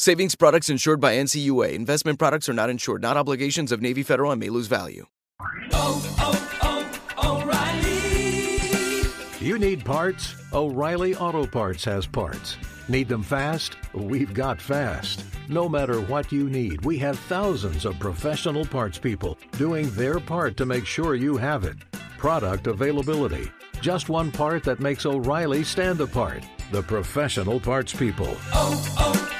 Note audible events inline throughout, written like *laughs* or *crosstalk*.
Savings products insured by NCUA. Investment products are not insured, not obligations of Navy Federal and may lose value. Oh, oh, oh, O'Reilly. You need parts? O'Reilly Auto Parts has parts. Need them fast? We've got fast. No matter what you need, we have thousands of professional parts people doing their part to make sure you have it. Product availability. Just one part that makes O'Reilly stand apart. The professional parts people. Oh, oh,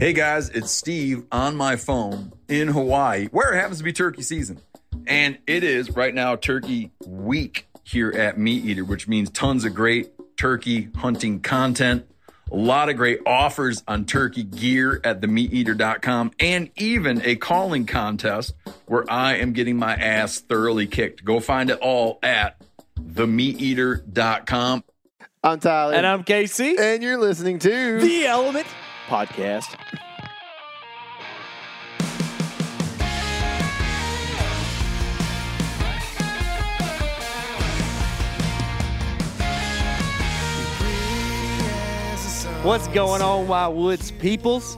Hey guys, it's Steve on my phone in Hawaii, where it happens to be turkey season. And it is right now turkey week here at Meat Eater, which means tons of great turkey hunting content, a lot of great offers on turkey gear at themeateater.com, and even a calling contest where I am getting my ass thoroughly kicked. Go find it all at themeateater.com. I'm Tyler. And I'm Casey. And you're listening to The Element Podcast. What's going on, Wild Woods peoples?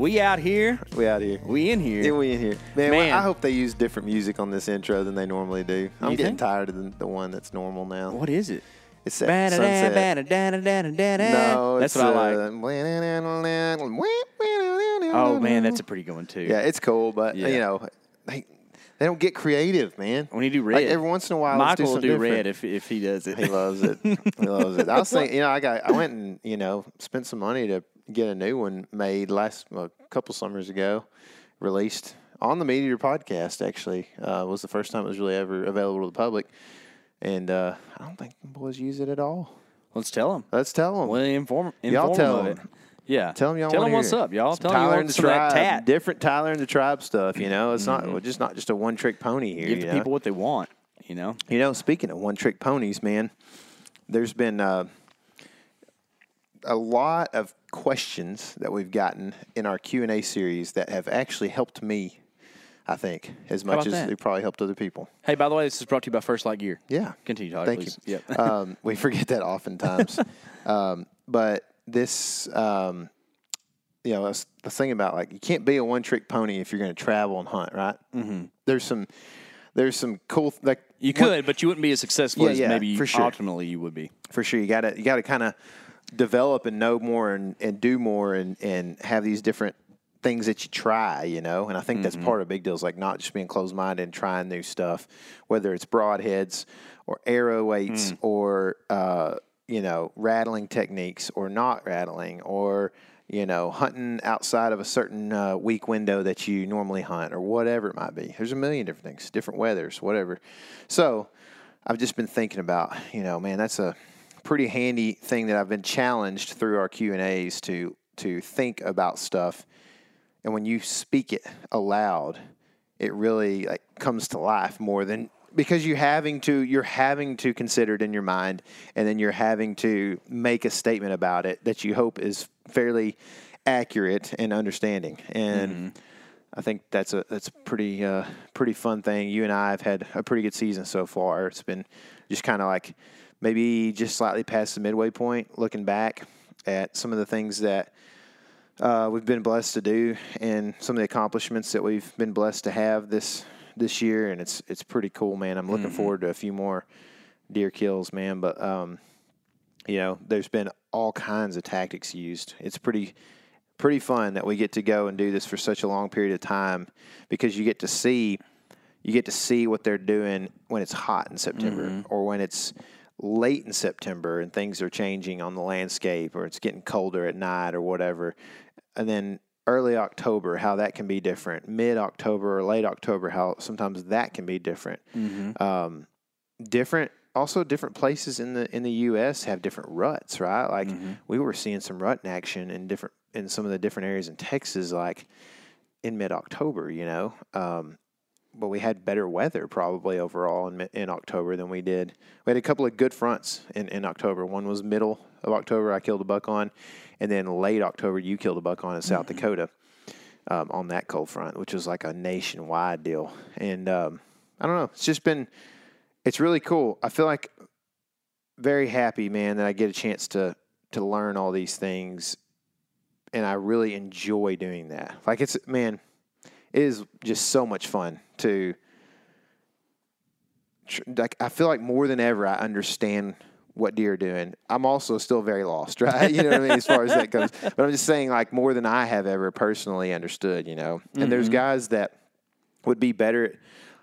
We out here. We out here. We in here. Yeah, we in here. Man, Man. I hope they use different music on this intro than they normally do. I'm You getting think? tired of the, the one that's normal now. What is it? It's that sunset. No, That's what I like. uh, Oh man, that's a pretty good one too. yeah. It's cool, but Yeah. you know, they they don't get creative, man. When you do red, Like every once in a while, let's do Michael will do different. red if if he does it. He loves it. he loves it. *laughs* I was thinking, you know, I got, I went and you know spent some money to get a new one made last a couple summers ago, released on the Meat Eater podcast. Actually, uh, was the first time it was really ever available to the public, and uh, I don't think the boys use it at all. Let's tell them. Let's tell them. Well, inform, inform Y'all tell them. Yeah. Tell them y'all Tell them what's up, y'all. Some Tell them Tyler want and the some of that tribe, different Tyler and the tribe stuff. You know, it's not just not just a one trick pony here. Give you the know? people what they want. You know. You know, speaking of one trick ponies, man, there's been uh, a lot of questions that we've gotten in our Q and A series that have actually helped me. I think as much as that? they probably helped other people. Hey, by the way, this is brought to you by First Lite Gear. Yeah, Continue, Tyler, Thank please. you. Yep. *laughs* um, we forget that oftentimes, *laughs* um, but this, um, you know, I was, I was thinking about like you can't be a one trick pony if you're going to travel and hunt, right? Mm-hmm. There's some, there's some cool like You one- could, but you wouldn't be as successful Yeah, as yeah, maybe for sure. ultimately you would be. for sure. You got to you got to kind of develop and know more and, and do more and, and have these different things that you try, you know. And I think that's part of big deals, like not just being closed minded and trying new stuff, whether it's broadheads or arrow weights or uh, you know rattling techniques or not rattling or you know hunting outside of a certain uh, week window that you normally hunt or whatever it might be. There's a million different things, different weathers, whatever. So I've just been thinking about, you know, man, that's a pretty handy thing that I've been challenged through our Q and A's to to think about stuff, and when you speak it aloud, it really like comes to life more than because you're having to you're having to consider it in your mind, and then you're having to make a statement about it that you hope is fairly accurate and understanding, and. I think that's a that's a pretty uh, pretty fun thing. You and I have had a pretty good season so far. It's been just kind of like maybe just slightly past the midway point. Looking back at some of the things that uh, we've been blessed to do and some of the accomplishments that we've been blessed to have this this year, and it's it's pretty cool, man. I'm looking forward to a few more deer kills, man. But um, you know, there's been all kinds of tactics used. It's pretty pretty fun that we get to go and do this for such a long period of time because you get to see you get to see what they're doing when it's hot in September or when it's late in September and things are changing on the landscape or it's getting colder at night or whatever. And then early October, how that can be different. Mid October or late October, how sometimes that can be different. Um, different also different places in the in the U.S. have different ruts, right? Like we were seeing some rut in action in different in some of the different areas in Texas, like in mid October, you know. Um, but we had better weather probably overall in in October than we did. We had a couple of good fronts in, in October. One was middle of October, I killed a buck on, and then late October, you killed a buck on in South Dakota um, on that cold front, which was like a nationwide deal. And um, I don't know, it's just been, it's really cool. I feel like very happy, man, that I get a chance to to learn all these things, and I really enjoy doing that. Like it's man, it is just so much fun to. Like I feel like more than ever, I understand what deer are doing. I'm also still very lost, *laughs* right? You know what I mean, as far as that goes. But I'm just saying, like more than I have ever personally understood. You know, and there's guys that would be better, at,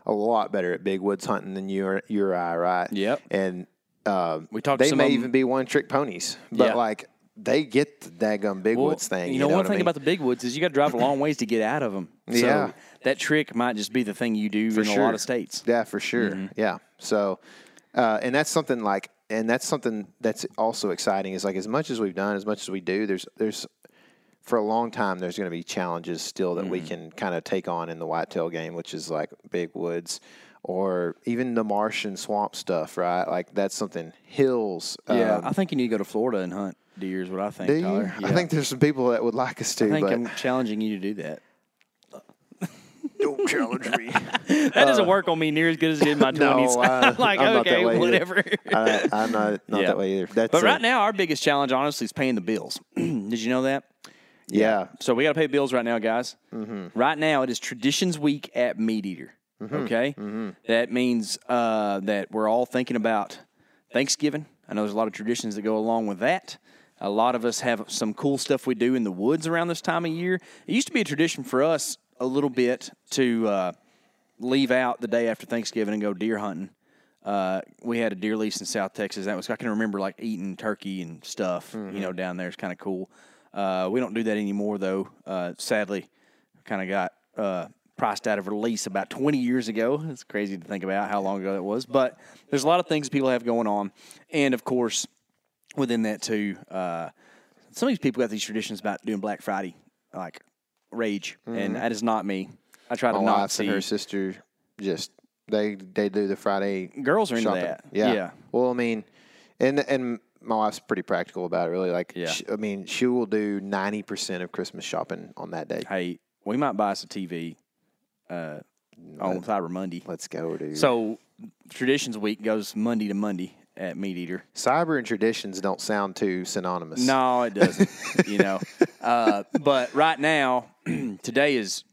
a lot better at big woods hunting than you or, you or I, right? Yep. And um, We talked They may even be one trick ponies, but Yeah. like they get the daggum big Well, woods thing. You know, know one what I thing mean? about the big woods is you got to drive a long ways to get out of them. *laughs* So Yeah. that trick might just be the thing you do For in a lot of states. Yeah, for sure. Mm-hmm. Yeah. So, uh, and that's something like, and that's something that's also exciting is like as much as we've done, as much as we do, there's there's for a long time there's going to be challenges still that Mm-hmm. we can kind of take on in the whitetail game, which is like big woods. Or even the marsh and swamp stuff, right? Like that's something hills. Yeah, um, I think you need to go to Florida and hunt deer. Is what I think. do you? Tyler. I think there's some people that would like us to, I think but I'm challenging you to do that. don't challenge me. *laughs* That doesn't work on me near as good as it did in my Uh, No, twenties. I- I'm *laughs* like, I'm okay, way whatever. I, I'm not not Yeah. that way either. That's but a- right now, our biggest challenge, honestly, is paying the bills. *clears throat* did you know that? yeah, So we got to pay bills right now, guys. Mm-hmm. Right now, it is Traditions Week at Meat Eater. Okay, Mm-hmm. that means uh, that we're all thinking about Thanksgiving. I know there's a lot of traditions that go along with that. A lot of us have some cool stuff we do in the woods around this time of year. It used to be a tradition for us a little bit to uh, leave out the day after Thanksgiving and go deer hunting. Uh, we had a deer lease in South Texas. That was I can remember like eating turkey and stuff. You know, down there it's kind of cool. Uh, we don't do that anymore though. Uh, sadly, kind of got uh, priced out of release about 20 years ago. It's crazy to think about how long ago that was. But there's a lot of things people have going on, and of course, within that too, uh, some of these people got these traditions about doing Black Friday, like rage, and that is not me. I try to my not wife see. and her sister just they they do the Friday Girls are into shopping. that. Yeah. Yeah. Well, I mean, and and my wife's pretty practical about it. Really, like, Yeah. she- I mean, she will do ninety percent of Christmas shopping on that day. Hey, we might buy us a TV uh, on Cyber Monday. Let's go, dude. So Traditions Week goes Monday to Monday at Meat Eater. cyber and traditions don't sound too synonymous. No, it doesn't. you know, *laughs* uh, but right now, *clears throat* today is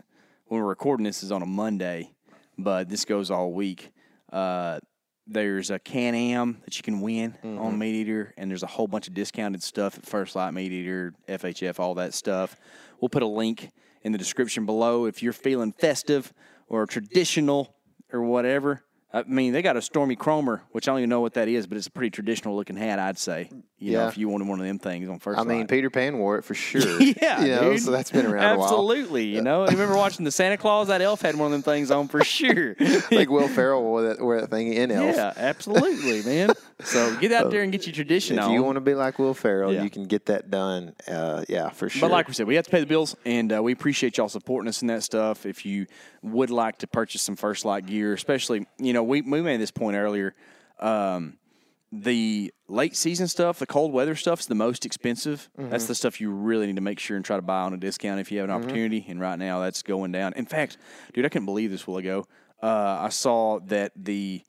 when we're recording. This is on a Monday, but this goes all week. Uh, there's a Can Am that you can win on Meat Eater, and there's a whole bunch of discounted stuff at First Lite Meat Eater, FHF, all that stuff. We'll put a link in the description below if you're feeling festive or traditional or whatever. I mean, they got a Stormy Kromer, which I don't even know what that is, but it's a pretty traditional looking hat, I'd say. You know, Yeah. if you wanted one of them things on First I mean. Peter Pan wore it for *laughs* sure. Yeah, you know, so that's been around a while. Absolutely, you know. I remember watching the Santa Claus. That elf had one of them things on for sure. *laughs* Like Will Ferrell wore that, wore that thing in Elf. yeah, absolutely, man. So get out there and get your tradition If on. you want to be like Will Ferrell, Yeah. you can get that done. Uh, yeah, for sure. But like we said, we have to pay the bills, and uh, we appreciate y'all supporting us in that stuff. If you would like to purchase some First Lite gear, especially, you know, we, we made this point earlier. Um, the late season stuff, the cold weather stuff is the most expensive. That's the stuff you really need to make sure and try to buy on a discount if you have an opportunity. And right now, that's going down. In fact, dude, I couldn't believe this while ago. Uh, I saw that the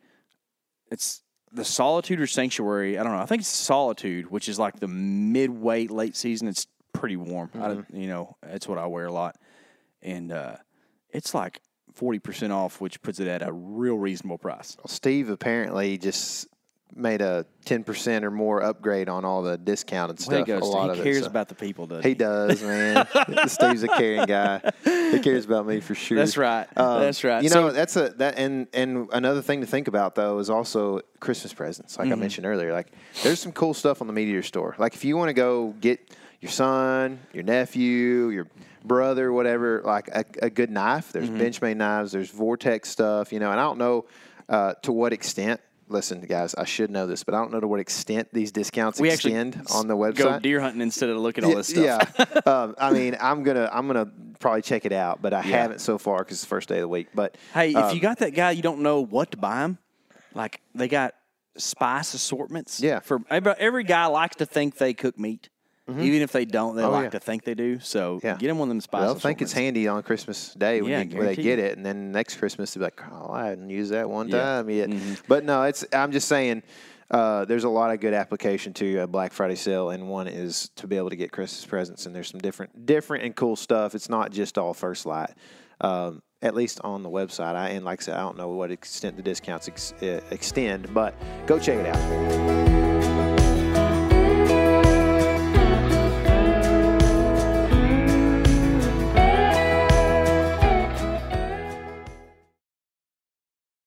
it's the Solitude or Sanctuary. I don't know. I think it's Solitude, which is like the midway late season. It's pretty warm. I, Mm-hmm. you know, that's what I wear a lot, and uh, it's like forty percent off, which puts it at a real reasonable price. Steve apparently just made a ten percent or more upgrade on all the discounted stuff. to go, a lot he of cares it. so- about the people, doesn't He he? does, man. *laughs* Steve's a caring guy. He cares about me for sure. That's right. Um, That's right. You So- know, that's a that and and another thing to think about though is also Christmas presents. Mm-hmm. Like I mentioned earlier, like there's some cool stuff on the Meat Eater store. Like if you want to go get your son, your nephew, your brother, whatever, like a, a good knife. There's Mm-hmm. Benchmade knives. There's Vortex stuff. You know, and I don't know uh, to what extent listen, guys, I should know this, but I don't know to what extent these discounts We extend on the website. Go deer hunting instead of looking at all this stuff. Yeah, *laughs* um, I mean, I'm gonna I'm gonna probably check it out, but I Yeah. haven't so far because it's the first day of the week. But Hey, if um, you got that guy, you don't know what to buy him. Like they got spice assortments. Yeah. For every, every guy likes to think they cook meat, even if they don't. They Oh, like yeah. to think they do. So Yeah. get them one of them spice. well, I think it's handy on Christmas Day when, Yeah, you, when they get it, and then next Christmas they'll be like, "Oh, I hadn't used that one time yet." Mm-hmm. But no, it's I'm just saying. Uh, there's a lot of good application to a Black Friday sale, and one is to be able to get Christmas presents. And there's some different, different and cool stuff. It's not just all First Lite, um, at least on the website. I, and like I said, I don't know what extent the discounts ex, uh, extend, but go check it out.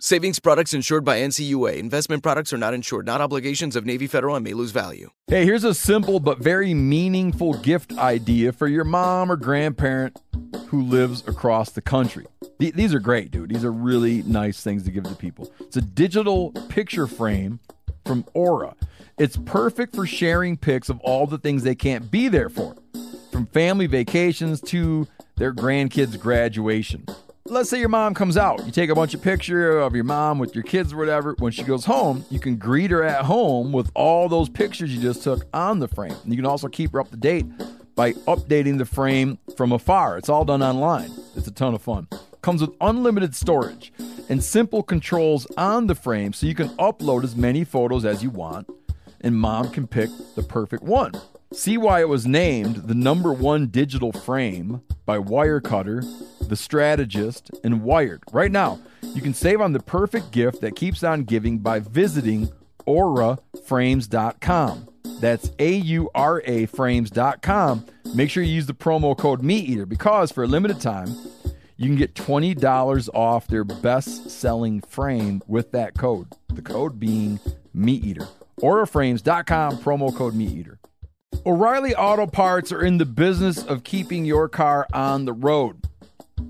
Savings products insured by NCUA. Investment products are not insured, not obligations of Navy Federal and may lose value. Hey, here's a simple but very meaningful gift idea for your mom or grandparent who lives across the country. Th- These are great, dude. These are really nice things to give to people. It's a digital picture frame from Aura. It's perfect for sharing pics of all the things they can't be there for, from family vacations to their grandkids' graduation. Let's say your mom comes out. You take a bunch of picture of your mom with your kids or whatever. When she goes home, you can greet her at home with all those pictures you just took on the frame. And you can also keep her up to date by updating the frame from afar. It's all done online. It's a ton of fun. Comes with unlimited storage and simple controls on the frame so you can upload as many photos as you want and mom can pick the perfect one. See why it was named the number one digital frame by Wirecutter, The Strategist, and Wired. Right now, you can save on the perfect gift that keeps on giving by visiting auraframes.com. That's A U R A frames.com. Make sure you use the promo code MeatEater because for a limited time, you can get $20 off their best selling frame with that code. The code being Meat MeatEater. Auraframes.com, promo code MeatEater. O'Reilly Auto Parts are in the business of keeping your car on the road.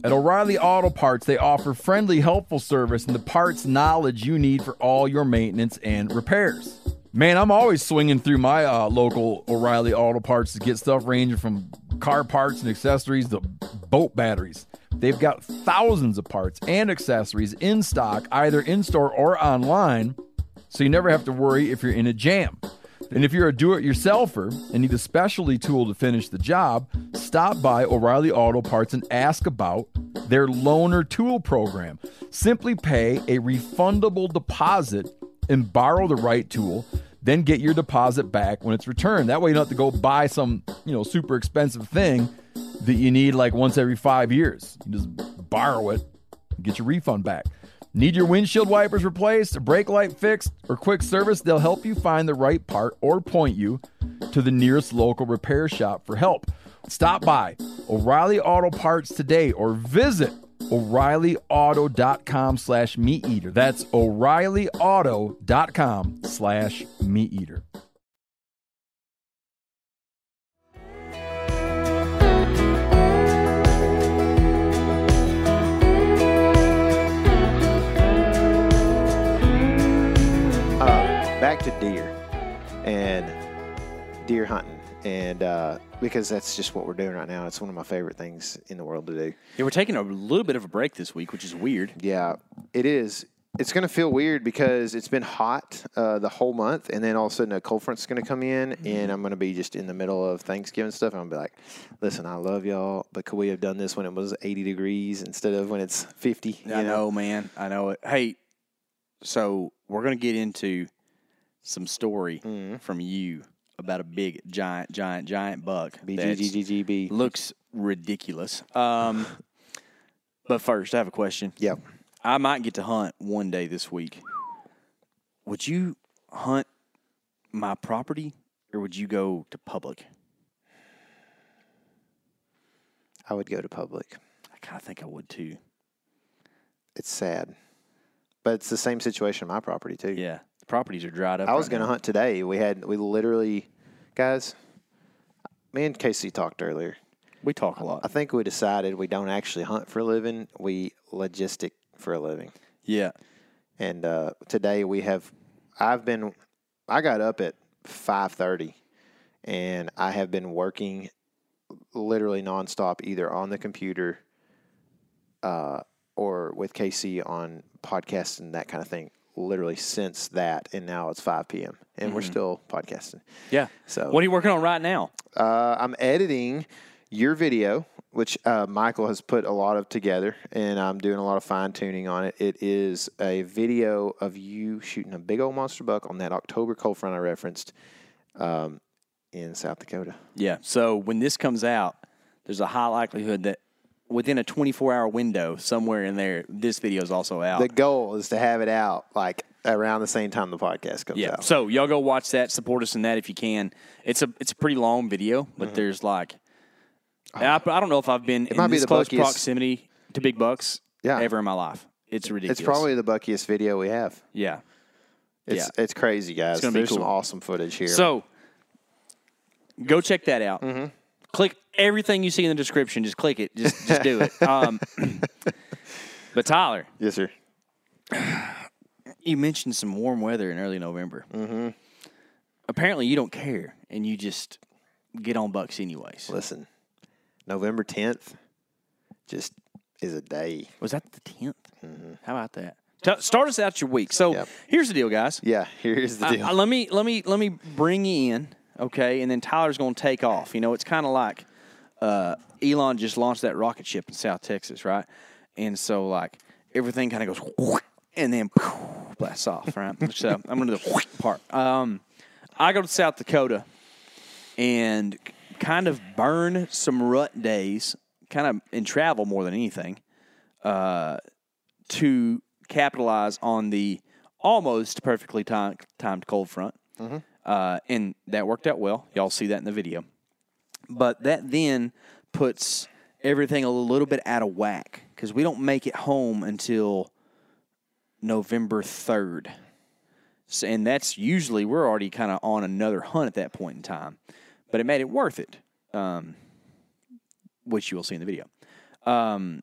At O'Reilly Auto Parts, they offer friendly, helpful service and the parts knowledge you need for all your maintenance and repairs. Man, I'm always swinging through my uh, local O'Reilly Auto Parts to get stuff ranging from car parts and accessories to boat batteries. They've got thousands of parts and accessories in stock, either in store or online, so you never have to worry if you're in a jam. And if you're a do it yourselfer and need a specialty tool to finish the job, stop by O'Reilly Auto Parts and ask about their loaner tool program. Simply pay a refundable deposit and borrow the right tool, then get your deposit back when it's returned. That way you don't have to go buy some, you know, super expensive thing that you need like once every 5 years. You just borrow it and get your refund back. Need your windshield wipers replaced, a brake light fixed, or quick service? They'll help you find the right part or point you to the nearest local repair shop for help. Stop by O'Reilly Auto Parts today or visit O'ReillyAuto.com slash meat eater. That's O'ReillyAuto.com slash meat eater. Back to deer and deer hunting, and uh, because that's just what we're doing right now. It's one of my favorite things in the world to do. Yeah, we're taking a little bit of a break this week, which is weird. Yeah, it is. It's going to feel weird because it's been hot uh, the whole month, and then all of a sudden a cold front's going to come in, Mm-hmm. and I'm going to be just in the middle of Thanksgiving stuff. And I'm going to be like, "Listen, I love y'all, but could we have done this when it was 80 degrees instead of when it's 50?" You I know, man. I know it. Hey, so we're gonna get into some story Mm-hmm. from you about a big, giant, giant, giant buck BGGGGB. looks ridiculous. Um, *laughs* but first, I have a question. Yep. I might get to hunt one day this week. Would you hunt my property or would you go to public? I would go to public. I kind of think I would too. It's sad, but it's the same situation on my property too. Yeah, properties are dried up. I was right going to hunt today. We had we literally, guys. Me and K.C. talked earlier. We talk a lot. I think we decided we don't actually hunt for a living. We logistic for a living. yeah, And uh, today we have. I've been. I got up at five thirty, and I have been working literally nonstop, either on the computer, uh, or with K.C. on podcasts and that kind of thing. Literally since that, and now it's five p.m. and we're still podcasting. yeah. So- what are you working on right now? Uh, I'm editing your video, which uh, Michael has put a lot of together, and I'm doing a lot of fine tuning on it. It is a video of you shooting a big old monster buck on that October cold front I referenced um, in South Dakota. Yeah. So when this comes out, there's a high likelihood that within a 24 hour window, somewhere in there, this video is also out. The goal is to have it out like around the same time the podcast comes yeah. out. So y'all go watch that. Support us in that if you can. It's a it's a pretty long video, but there's like, I, I don't know if I've been in Mm-hmm. be this the close buckiest- proximity to big bucks Yeah. ever in my life. It's ridiculous. it's probably the buckiest video we have. yeah. It's Yeah. it's crazy, guys. gonna be There's some awesome footage here. So go check that out. Mm-hmm. Click everything you see in the description. Just click it. Just just do it. Um, *laughs* but Tyler, yes, sir. you mentioned some warm weather in early November. Mm-hmm. Apparently, you don't care, and you just get on bucks anyways. Listen, November 10th just is a day. Was that the 10th? How about that? T- start us out your week. So Yep. here's the deal, guys. Yeah, here's the I- deal. I- let me let me let me bring you in, okay, and then Tyler's going to take off. You know, it's kind of like uh, Elon just launched that rocket ship in South Texas, right? And so like everything kind of goes *laughs* and then *laughs* blasts off, right? so I'm going to do the *laughs* part. Um, I go to South Dakota and kind of burn some rut days, kind of in travel more than anything, uh, to capitalize on the almost perfectly timed, timed cold front. Uh, and that worked out well. Y'all see that in the video. But that then puts everything a little bit out of whack because we don't make it home until November 3rd. So, and that's usually we're already kind of on another hunt at that point in time, but it made it worth it, um, which you will see in the video. Um,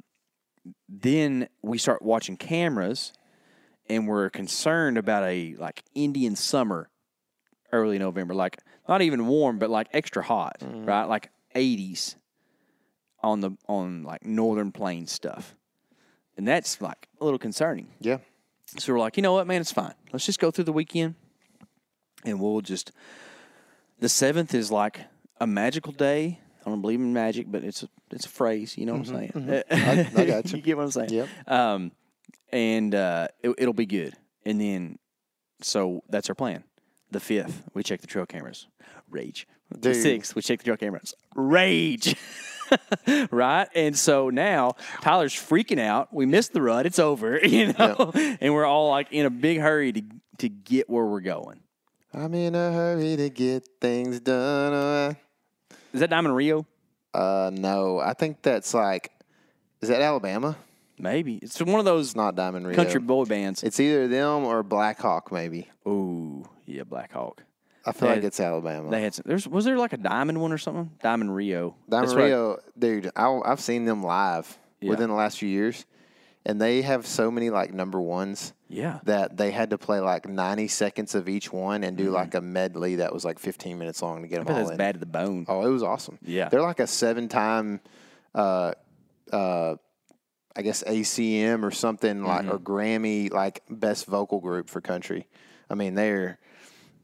then we start watching cameras, and we're concerned about a like Indian summer, early November, like not even warm, but like extra hot, right? Like 80s on the on like northern plains stuff, and that's like a little concerning. yeah. So we're like, you know what, man, it's fine. Let's just go through the weekend and we'll just. The seventh is like a magical day. I don't believe in magic, but it's a it's a phrase. You know what I'm saying? I, I *laughs* got you. you get what I'm saying? Yep. Um, and uh, it, it'll be good. And then, so that's our plan. The fifth, we check the trail cameras. Rage. The sixth, we check the trail cameras. Rage. *laughs* right? And so now Tyler's freaking out. We missed the rut. It's over, *laughs* you know? And we're all like in a big hurry to to get where we're going. I'm in a hurry to get things done. Is that Diamond Rio? Uh, no, I think that's like, is that Alabama? Maybe. It's one of those It's not Diamond Rio. country boy bands. It's either them or Blackhawk, maybe. Ooh, yeah, Blackhawk. I feel They- like it's Alabama. They had some, there's was there like a diamond one or something? Diamond Rio. Diamond That's Rio, dude, I, I've seen them live Yeah. within the last few years, and they have so many like number ones yeah. that they had to play like 90 seconds of each one and do Mm-hmm. like a medley that was like 15 minutes long to get I them all that's in. bad to the bone. Oh, it was awesome. Yeah. They're like a seven time, uh, uh, I guess ACM or something like, Mm-hmm. or Grammy, like best vocal group for country. I mean, they're,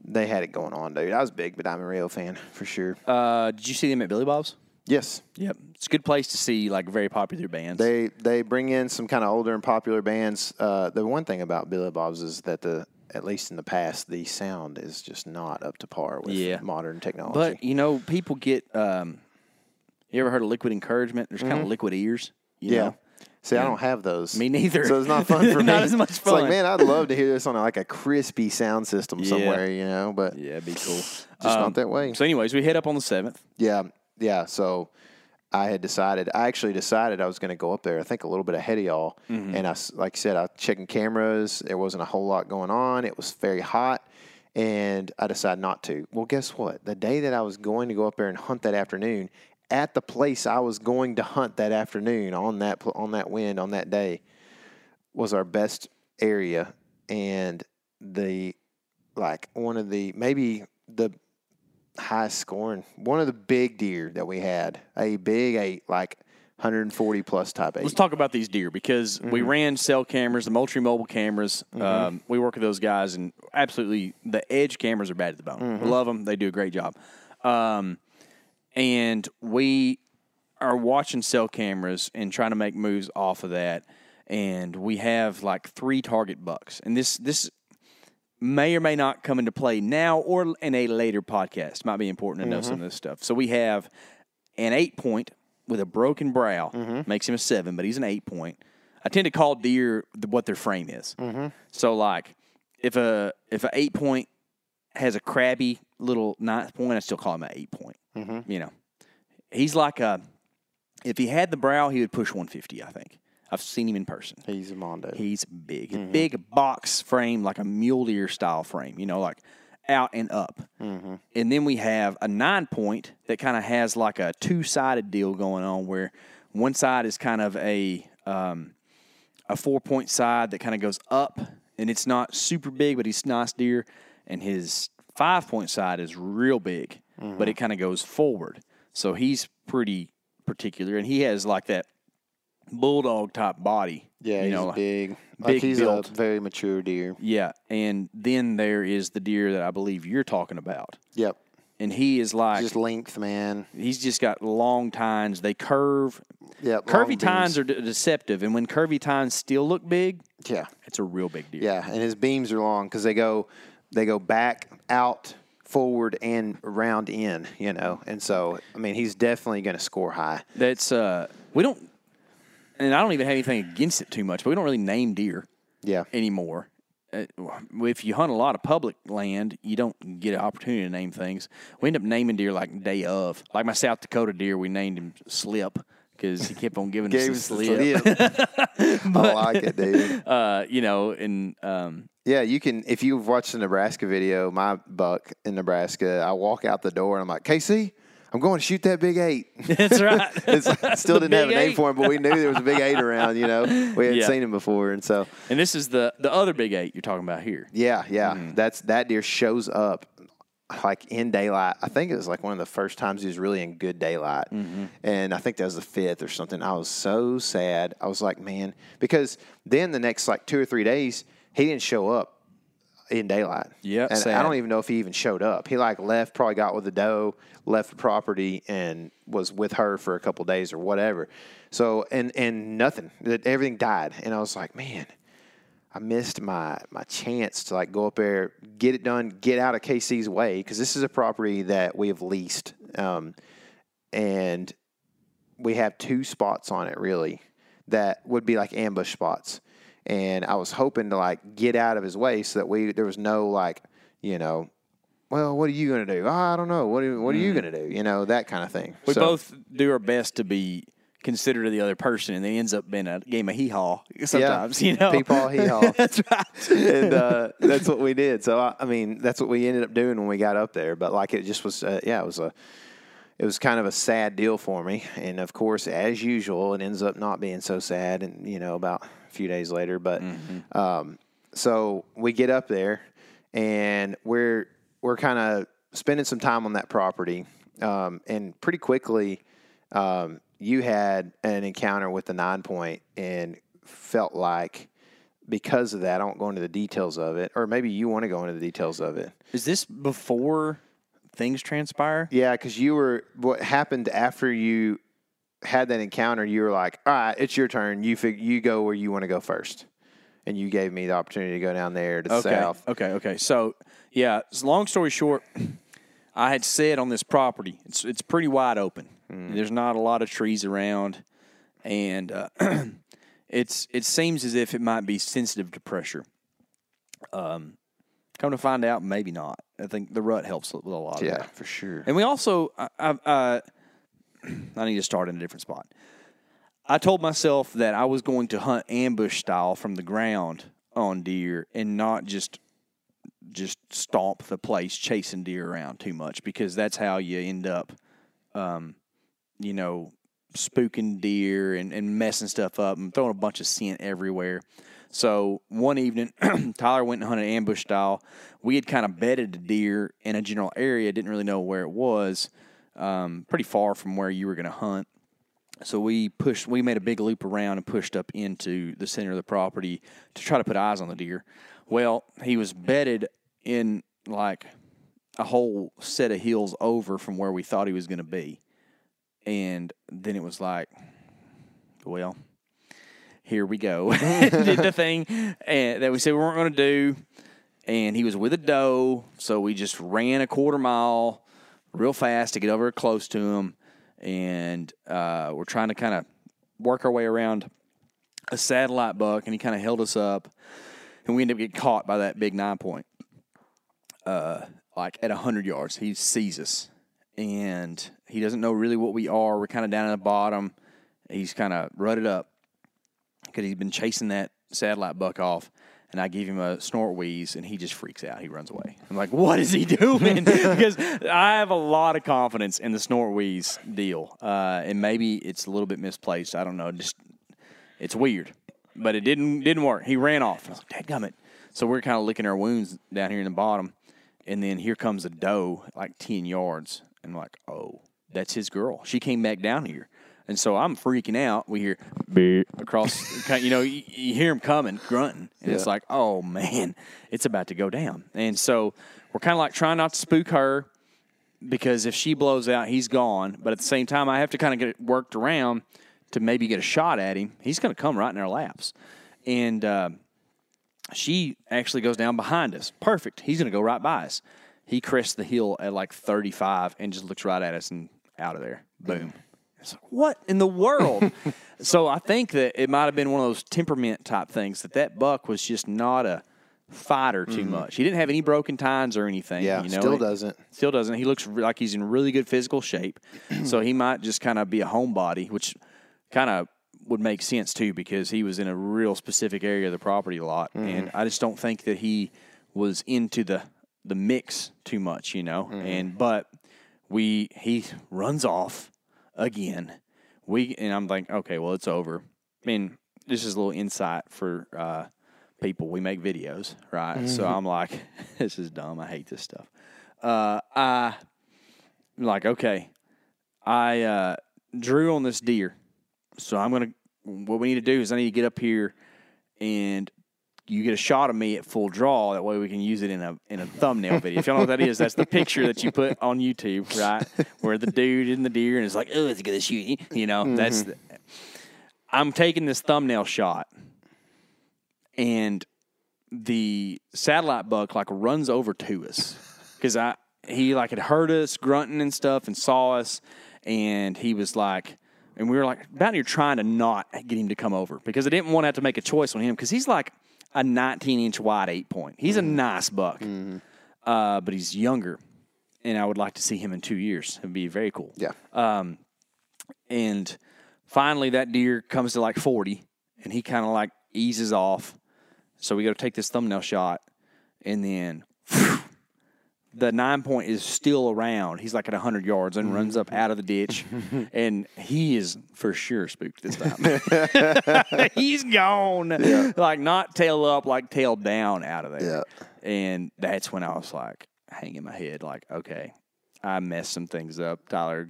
they had it going on, dude. I was a big Diamond Rio fan *laughs* for sure. Uh, did you see them at Billy Bob's? yes. Yep. It's a good place to see like very popular bands. They they bring in some kind of older and popular bands. Uh, the one thing about Billy Bob's is that the at least in the past the sound is just not up to par with Yeah. modern technology. but you know, people get um you ever heard of liquid encouragement? There's kind of liquid ears. You Mm-hmm. Yeah. Know? See, I don't have those. Me neither. So it's not fun *laughs* for me. Not as much fun. It's like, man, I'd love to hear this on like a crispy sound system Yeah. somewhere, you know, but Yeah, it'd be cool. *sighs* just not that way. So, anyways, we head up on the seventh. Yeah, yeah. So I had decided. I actually decided I was going to go up there. I think a little bit ahead of y'all. Mm-hmm. And I, like I said, I was checking cameras. There wasn't a whole lot going on. It was very hot, and I decided not to. Well, guess what? The day that I was going to go up there and hunt that afternoon, at the place I was going to hunt that afternoon on that on that wind on that day, was our best area, and the like one of the maybe the highest scoring one of the big deer that we had a big eight like 140 plus type eight Let's talk about these deer because Mm-hmm. we ran cell cameras, the Moultrie mobile cameras. Um, we work with those guys, and absolutely, the edge cameras are bad at the bone. Mm-hmm. We love them; they do a great job. Um, and we are watching cell cameras and trying to make moves off of that. And we have like three target bucks, and this this may or may not come into play now or in a later podcast. Might be important to know some mm-hmm. of this stuff. So we have an eight point with a broken brow, mm-hmm. makes him a seven, but he's an eight point. I tend to call deer what their frame is. Mm-hmm. So like if a if a eight point has a crabby little ninth point, I still call him an eight point. Mm-hmm. You know, he's like a if he had the brow, he would push 150. I think I've seen him in person. he's a mondo He's big, A mm-hmm. big box frame, like a mule deer style frame. You know, like out and up. Mm-hmm. And then we have a nine point that kind of has like a two sided deal going on, where one side is kind of a um, a four point side that kind of goes up, and it's not super big, but he's nice deer. And his five point side is real big, but it mm-hmm. kind of goes forward. So he's pretty particular, and he has like that bulldog type body. yeah you he's know, like- big like big he's built. a very mature deer yeah, and then there is the deer that I believe you're talking about, yep and he is like just length man he's just got long tines. They curve. yep Curvy tines are de- deceptive, and when curvy tines still look big, yeah it's a real big deer. yeah and his beams are long because they go they go back out forward and round in you know and so i mean he's definitely going to score high That's uh, we don't, and I don't even have anything against it too much, but we don't really name deer yeah anymore. Uh, if you hunt a lot of public land, you don't get an opportunity to name things. We end up naming deer like day of, like my South Dakota deer. We named him Slip because he kept on giving us the slip. slip. *laughs* I like it, dude. *laughs* Uh, you know, and um, Yeah, you can. If you've watched the Nebraska video, my buck in Nebraska, I walk out the door and I'm like, K.C., I'm going to shoot that big eight. *laughs* that's right. it's, still didn't have a name eight. for him, but we knew there was a big eight around. You know, we hadn't Yeah. seen him before, and so and this is the the other big eight you're talking about here. yeah, yeah, Mm-hmm. that's that deer shows up like in daylight. I think it was like one of the first times he was really in good daylight, Mm-hmm. and I think that was the fifth or something. I was so sad. I was like, man, because then the next like two or three days he didn't show up in daylight. Yeah, and sad. I don't even know if he even showed up. He like left, probably got with the doe, left the property, and was with her for a couple days or whatever. So and and nothing. That everything died, and I was like, man. I missed my my chance to like go up there, get it done, get out of KC's way because this is a property that we have leased, um, and we have two spots on it really that would be like ambush spots. And I was hoping to like get out of his way so that we there was no like you know, well, what are you gonna do? Oh, I don't know. What are, what are you gonna do? You know that kind of thing. We So- both do our best to be considerate of the other person, and it ends up being a game of hee haw sometimes. You know, Peepaw, *laughs* hee-haw. that's right. and uh, that's what we did. So I, I mean, that's what we ended up doing when we got up there. But like, it just was, uh, yeah, it was a, it was kind of a sad deal for me. And of course, as usual, it ends up not being so sad. And you know, about a few days later, but um, so we get up there, and we're we're kind of spending some time on that property, um, and pretty quickly. Um, you had an encounter with the nine point and felt like because of that, I won't go into the details of it, or maybe you want to go into the details of it. Is this before things transpire? Yeah, because you were what happened after you had that encounter. You were like, "All right, it's your turn. You fig- you go where you want to go first. and you gave me the opportunity to go down there to the Okay. south. Okay. Okay. So, yeah. Long story short, I had said on this property, it's it's pretty wide open. Mm. There's not a lot of trees around, and uh, *clears throat* it's it seems as if it might be sensitive to pressure. Um, come to find out, maybe not. I think the rut helps with a lot of Yeah, that. for sure. And we also, I, I, uh, *clears throat* I need to start in a different spot. I told myself that I was going to hunt ambush style from the ground on deer and not just just stomp the place chasing deer around too much because that's how you end up, um, you know, spooking deer and, and messing stuff up and throwing a bunch of scent everywhere. So one evening, *clears throat* Tyler went and hunted ambush style. We had kind of bedded a deer in a general area, didn't really know where it was, um, pretty far from where you were going to hunt. So we pushed, we made a big loop around and pushed up into the center of the property to try to put eyes on the deer. Well, he was bedded in like a whole set of hills over from where we thought he was going to be. And then it was like, well, here we go. *laughs* *laughs* Did the thing and that we said we weren't going to do. And he was with a doe. So we just ran a quarter mile real fast to get over close to him. And uh, we're trying to kind of work our way around a satellite buck. And he kind of held us up. And we ended up getting caught by that big nine point. Uh, like at 100 yards, he sees us. And he doesn't know really what we are. We're kind of down at the bottom. He's kind of rutted up because he's been chasing that satellite buck off. And I give him a snort wheeze, and he just freaks out. He runs away. I'm like, "What is he *laughs* doing?" *laughs* because I have a lot of confidence in the snort wheeze deal, uh, and maybe it's a little bit misplaced. I don't know. Just it's weird, but it didn't didn't work. He ran off. I was like, "Dadgummit!" So we're kind of licking our wounds down here in the bottom, and then here comes a doe like ten yards, and I'm like, "Oh, that's his girl." She came back down here. And so I'm freaking out. We hear beep across, you know, you, you hear him coming, grunting, and it's like, oh man, it's about to go down. And so we're kind of like trying not to spook her because if she blows out, he's gone. But at the same time, I have to kind of get it worked around to maybe get a shot at him. He's going to come right in our laps, and uh, she actually goes down behind us. Perfect. He's going to go right by us. He crests the hill at like 35 and just looks right at us and out of there. Boom. It's like, what in the world? *laughs* so I think that it might have been one of those temperament type things that that buck was just not a fighter too mm-hmm. much. He didn't have any broken tines or anything. Yeah, you know? still doesn't. Still doesn't. He looks like he's in really good physical shape. *clears throat* so he might just kind of be a homebody, which kind of would make sense too because he was in a real specific area of the property a lot, and mm-hmm. I just don't think that he was into the the mix too much, you know. And but we he runs off again. We and I'm like, okay, well, it's over. I mean, this is a little insight for uh, people. We make videos, right? So I'm like, *laughs* this is dumb. I hate this stuff. Uh, I I'm like, okay, I uh, drew on this deer, so I'm gonna. What we need to do is I need to get up here, and you get a shot of me at full draw. That way we can use it in a in a thumbnail video. If y'all know what that is, that's the picture that you put on YouTube, right? Where the dude in the deer and it's like, oh, it's gonna shoot. You know, mm-hmm. that's. The, I'm taking this thumbnail shot, and the satellite buck like runs over to us because I he like had heard us grunting and stuff and saw us, and he was like. And we were like, about here trying to not get him to come over because I didn't want to have to make a choice on him because he's like a 19 inch wide eight point. He's a nice buck, uh, but he's younger, and I would like to see him in two years. It'd be very cool. Yeah. Um, And finally, that deer comes to like 40, and he kind of like eases off. So we go to take this thumbnail shot, and then the nine point is still around. He's like at 100 yards and runs up out of the ditch, *laughs* and he is for sure spooked this time. *laughs* He's gone, like not tail up, like tail down out of there. And that's when I was like hanging my head, like, okay, I messed some things up, Tyler.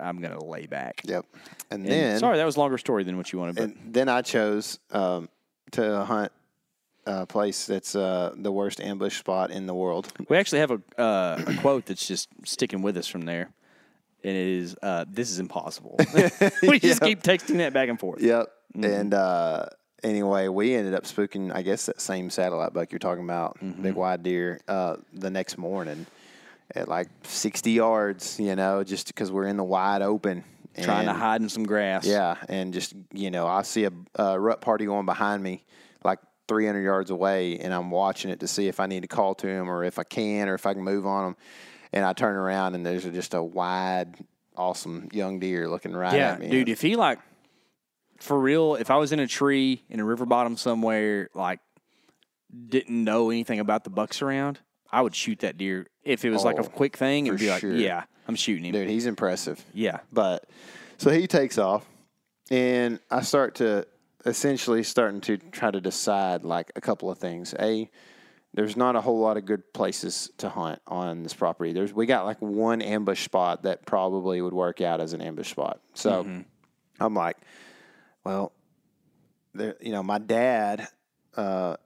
I'm gonna lay back. Yep. And, And then sorry, that was a longer story than what you wanted, but and then I chose um, to hunt a place that's uh, the worst ambush spot in the world. we actually have a uh, a quote that's just sticking with us from there. And it is, uh, "This is impossible." *laughs* *laughs* we just keep texting that back and forth. Yep. And uh, anyway, we ended up spooking, I guess, that same satellite buck you're talking about, big wide deer, uh, the next morning at like 60 yards, you know, just because we're in the wide open. Trying to hide in some grass. Yeah, and just you know, I see a, a rut party going behind me, like 300 yards away, and I'm watching it to see if I need to call to him or if I can or if I can move on him. And I turn around and there's just a wide, awesome young deer looking right Yeah, at me. dude. If he like, for real, if I was in a tree in a river bottom somewhere, like, didn't know anything about the bucks around, I would shoot that deer. If it was like a Oh, quick thing, and be like, sure. yeah, I'm shooting him. dude, he's impressive. Yeah. But so he takes off, and I start to essentially starting to try to decide like a couple of things. A, there's not a whole lot of good places to hunt on this property. There's we got like one ambush spot that probably would work out as an ambush spot. So I'm like, well, there, you know, my dad uh,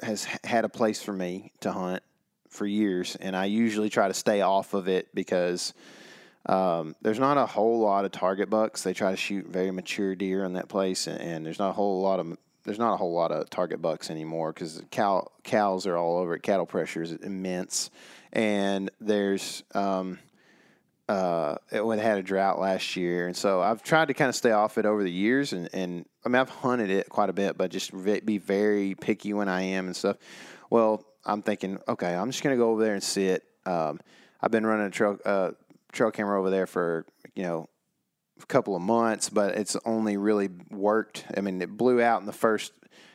has had a place for me to hunt for years, and I usually try to stay off of it because um, there's not a whole lot of target bucks. They try to shoot very mature deer in that place, and, and there's not a whole lot of there's not a whole lot of target bucks anymore because cow cows are all over it. Cattle pressure is immense, and there's um, uh, it had a drought last year, and so I've tried to kind of stay off it over the years, and, and I mean I've hunted it quite a bit, but just be very picky when I am and stuff. Well, I'm thinking, okay, I'm just gonna go over there and sit. Um, I've been running a trail uh, trail camera over there for you know a couple of months, but it's only really worked. I mean, it blew out in the first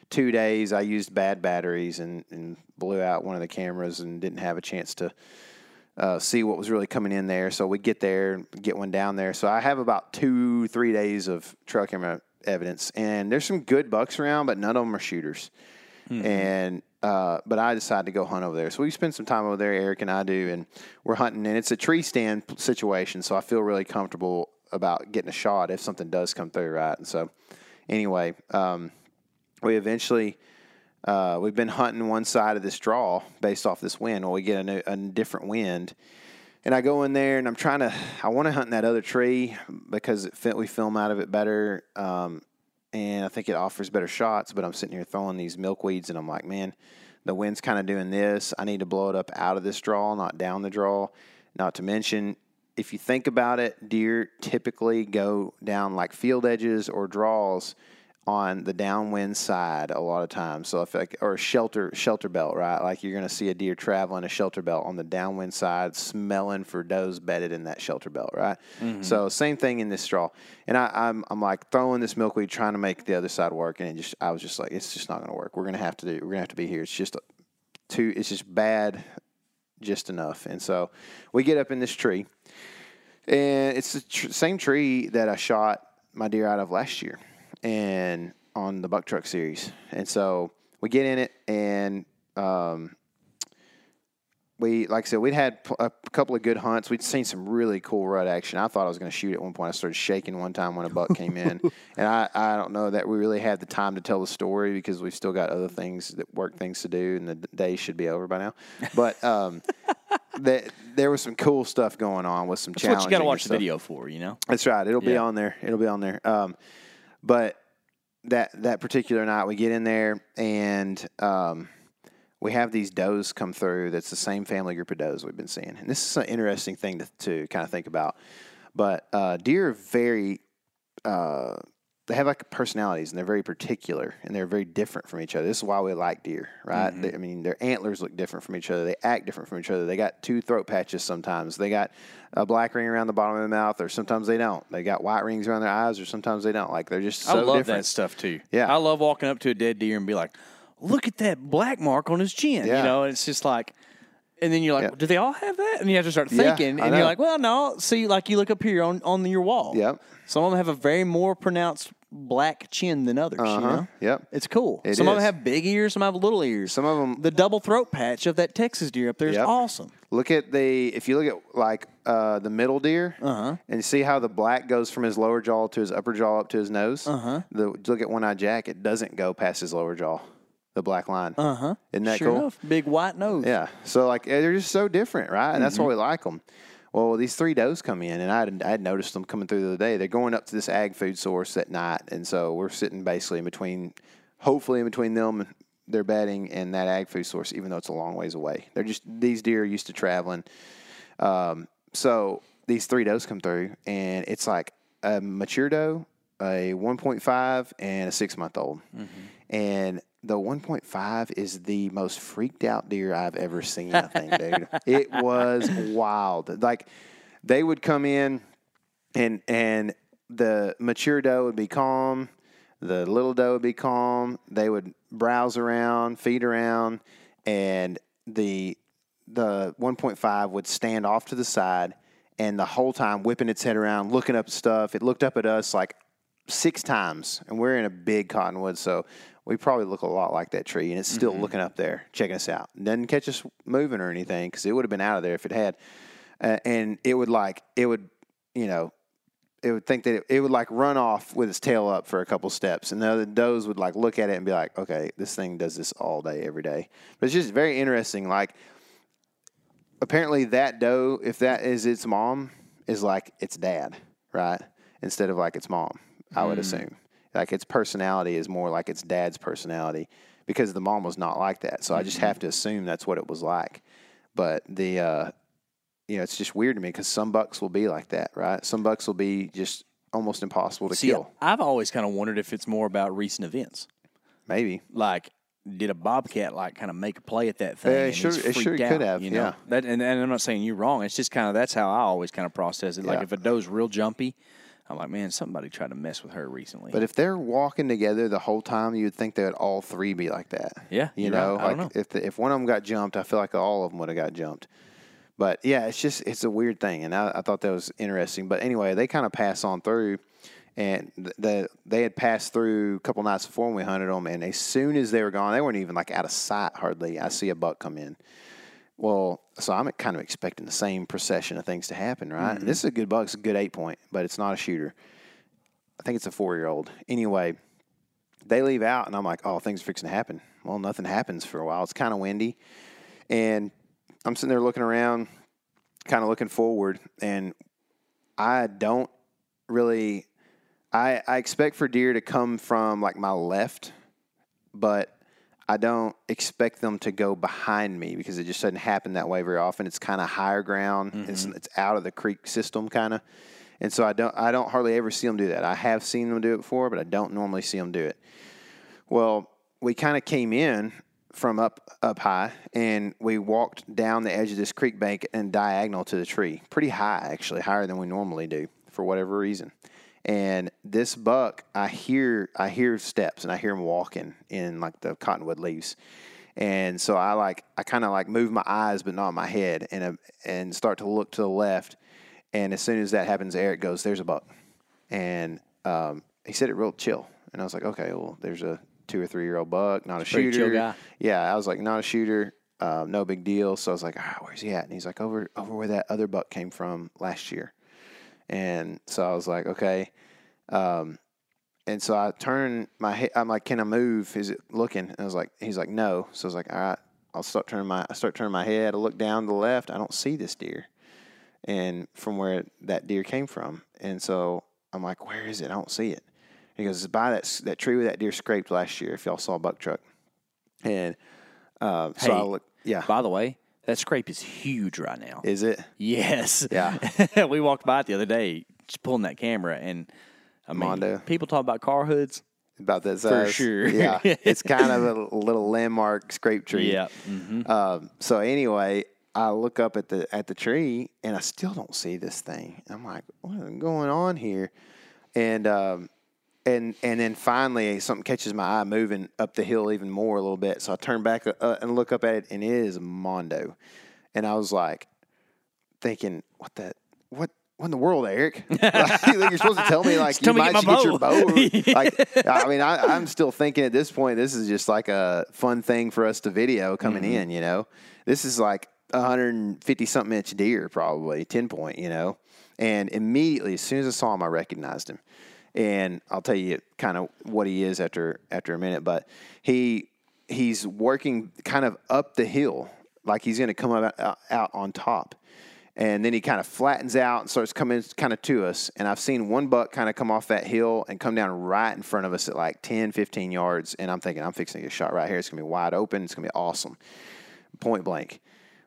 two days. I used bad batteries and, and blew out one of the cameras and didn't have a chance to uh, see what was really coming in there. So we get there and get one down there. So I have about two, three days of trail camera evidence, and there's some good bucks around, but none of them are shooters. And uh, but I decided to go hunt over there. So we spend some time over there, Eric and I do, and we're hunting. And it's a tree stand situation, so I feel really comfortable about getting a shot if something does come through, right? And so anyway, um, we eventually uh, we've been hunting one side of this draw based off this wind. Well, we get a, new, a different wind, and I go in there and I'm trying to. I want to hunt in that other tree because it fit, we film out of it better, um, and I think it offers better shots. But I'm sitting here throwing these milkweeds, and I'm like, man, the wind's kind of doing this. I need to blow it up out of this draw, not down the draw. Not to mention, if you think about it, deer typically go down like field edges or draws on the downwind side a lot of times. So if like or a shelter shelter belt, right? Like you're gonna see a deer traveling a shelter belt on the downwind side, smelling for does bedded in that shelter belt, right? Mm-hmm. So same thing in this straw. And I, I'm I'm like throwing this milkweed, trying to make the other side work, and it just I was just like, it's just not gonna work. We're gonna have to do. We're gonna have to be here. It's just too. It's just bad, just enough. And so we get up in this tree, and it's the tr- same tree that I shot my deer out of last year, and on the buck truck series. And so we get in it, and um, we, like I said, we'd had a couple of good hunts. We'd seen some really cool rut action. I thought I was going to shoot at one point. I started shaking one time when a buck came in, *laughs* and I, I don't know that we really had the time to tell the story because we've still got other things that work things to do, and the day should be over by now. But um, *laughs* that there was some cool stuff going on with some That's what you got to watch the video for, you know? That's right. It'll be on there. It'll be on there. Um, but that that particular night, we get in there and um, we have these does come through. That's the same family group of does we've been seeing, and this is an interesting thing to, to kind of think about. But uh, deer are very. Uh, they have like personalities and they're very particular and they're very different from each other. This is why we like deer, right? Mm-hmm. They, I mean, their antlers look different from each other. They act different from each other. They got two throat patches sometimes. They got a black ring around the bottom of the mouth, or sometimes they don't. They got white rings around their eyes, or sometimes they don't. Like they're just so I love different. that stuff too. Yeah. I love walking up to a dead deer and be like, look at that black mark on his chin. Yeah. You know, and it's just like, and then you're like, Yeah. do they all have that? And you have to start thinking, I and you're like, well, no. See, like you look up here on, on your wall. Yep. Some of them have a very more pronounced black chin than others. You Uh-huh. know? Yep. It's cool. It some of them have big ears, some have little ears. Some of them. The double throat patch of that Texas deer up there is Yep. awesome. Look at the if you look at like uh, the middle deer, Uh-huh. and see how the black goes from his lower jaw to his upper jaw up to his nose. Uh-huh. The look at one eye Jack, it doesn't go past his lower jaw, the black line. Uh huh. Isn't that sure cool? enough. Big white nose. Yeah. So like they're just so different, right? And that's why we Mm-hmm. like them. Well, these three does come in, and I had, I had noticed them coming through the other day. They're going up to this ag food source at night, and so we're sitting basically in between, hopefully in between them, their bedding, and that ag food source, even though it's a long ways away. They're just these deer are used to traveling. Um, so these three does come through, and it's like a mature doe, a 1.5, and a six month old. And the 1.5 is the most freaked out deer I've ever seen. I think, *laughs* dude, it was wild. Like they would come in, and and the mature doe would be calm, the little doe would be calm. They would browse around, feed around, and the the 1.5 would stand off to the side, and the whole time whipping its head around, looking up stuff. It looked up at us like six times, and we're in a big cottonwood, so we probably look a lot like that tree, and it's still looking up there, checking us out. Doesn't catch us moving or anything because it would have been out of there if it had. Uh, and it would like it would, you know, it would think that it, it would like run off with its tail up for a couple steps, and the other does would like look at it and be like, okay, this thing does this all day, every day. But it's just very interesting. Like apparently that doe, if that is its mom, is like its dad, right? Instead of like its mom, I would mm. assume. Like its personality is more like its dad's personality because the mom was not like that. So I just mm-hmm. have to assume that's what it was like. But the, uh, you know, it's just weird to me because some bucks will be like that, right? Some bucks will be just almost impossible to See, kill. I've always kind of wondered if it's more about recent events. Maybe. Like, did a bobcat like kind of make a play at that eh, thing? Yeah, it sure- it sure freaked could out, have, You know? yeah. That, and, and I'm not saying you're wrong. It's just kind of that's how I always kind of process it. Like Yeah. if a doe's real jumpy, I'm like, man, somebody tried to mess with her recently. But if they're walking together the whole time, you would think they would all three be like that. Yeah, you know, right. Like know. if the, if one of them got jumped, I feel like all of them would have got jumped. But yeah, it's just it's a weird thing, and I, I thought that was interesting. But anyway, they kind of pass on through, and the they had passed through a couple nights before when we hunted them, and as soon as they were gone, they weren't even like out of sight hardly. I see a buck come in. Well, so I'm kind of expecting the same procession of things to happen, right? Mm-hmm. This is a good buck. It's a good eight point, but it's not a shooter. I think it's a four year old. Anyway, they leave out, and I'm like, oh, things are fixing to happen. Well, nothing happens for a while. It's kind of windy. And I'm sitting there looking around, kind of looking forward, and I don't really. I, I expect for deer to come from like my left, but I don't expect them to go behind me because it just doesn't happen that way very often. It's kind of higher ground. It's mm-hmm. it's out of the creek system kind of, and so I don't I don't hardly ever see them do that. I have seen them do it before, but I don't normally see them do it. Well, we kind of came in from up up high, and we walked down the edge of this creek bank and diagonal to the tree, pretty high actually, higher than we normally do for whatever reason. And this buck, I hear I hear steps and I hear him walking in like the cottonwood leaves. And so I like I kind of like move my eyes but not my head and uh, and start to look to the left. And as soon as that happens, Eric goes, "There's a buck," and um, he said it real chill. And I was like, "Okay, well, there's a two or three year old buck, not a pretty shooter." chill guy. Yeah, I was like, "Not a shooter, uh, no big deal." So I was like, ah, "Where's he at?" And he's like, "Over over where that other buck came from last year." And so I was like, "Okay." Um, and so I turn my head. I'm like, "Can I move? Is it looking?" And I was like, "He's like, no." So I was like, "All right." I'll start turning my I start turning my head. I look down to the left. I don't see this deer, and from where that deer came from. And so I'm like, "Where is it? I don't see it." He goes, "It's by that that tree where that deer scraped last year. If y'all saw a buck truck." And uh, so I look. Yeah, By the way, that scrape is huge right now. is it? Yes. Yeah. *laughs* we walked by it the other day, just pulling that camera, and I mean, Mondo. people talk about car hoods. About that size. sure. Yeah, *laughs* it's kind of a little landmark scrape tree. Yeah. hmm Um, so anyway, I look up at the at the tree and I still don't see this thing. I'm like, what is going on here? And um, and and then finally something catches my eye moving up the hill even more a little bit. So I turn back uh, and look up at it, and it is mondo. And I was like, thinking, what the what. What in the world, Eric? *laughs* *laughs* like, you're supposed to tell me like you might get get your bow. *laughs* like, I mean, I, I'm still thinking at this point, this is just like a fun thing for us to video coming Mm-hmm. in. You know, this is like 150 something inch deer, probably 10 point. You know, and immediately as soon as I saw him, I recognized him, and I'll tell you kind of what he is after after a minute. But he he's working kind of up the hill, like he's going to come out, out, uh, out on top and then he kind of flattens out and starts coming kind of to us. And I've seen one buck kind of come off that hill and come down right in front of us at like 10, 15 yards. And I'm thinking, I'm fixing a shot right here. It's going to be wide open. It's going to be awesome. Point blank.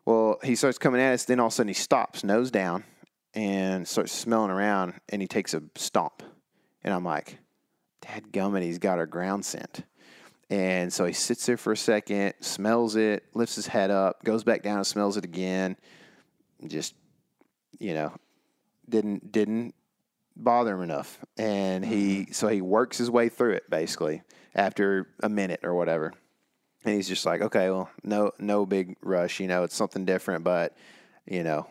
Well, he starts coming at us. Then all of a sudden he stops, nose down, and starts smelling around, and he takes a stomp, and I'm like, "Dad gummit, he's got our ground scent." And so he sits there for a second, smells it, lifts his head up, goes back down and smells it again. Just, you know, didn't didn't bother him enough. And he mm-hmm. so he works his way through it basically after a minute or whatever. And he's just like, okay, well, no no big rush, you know, it's something different, but you know,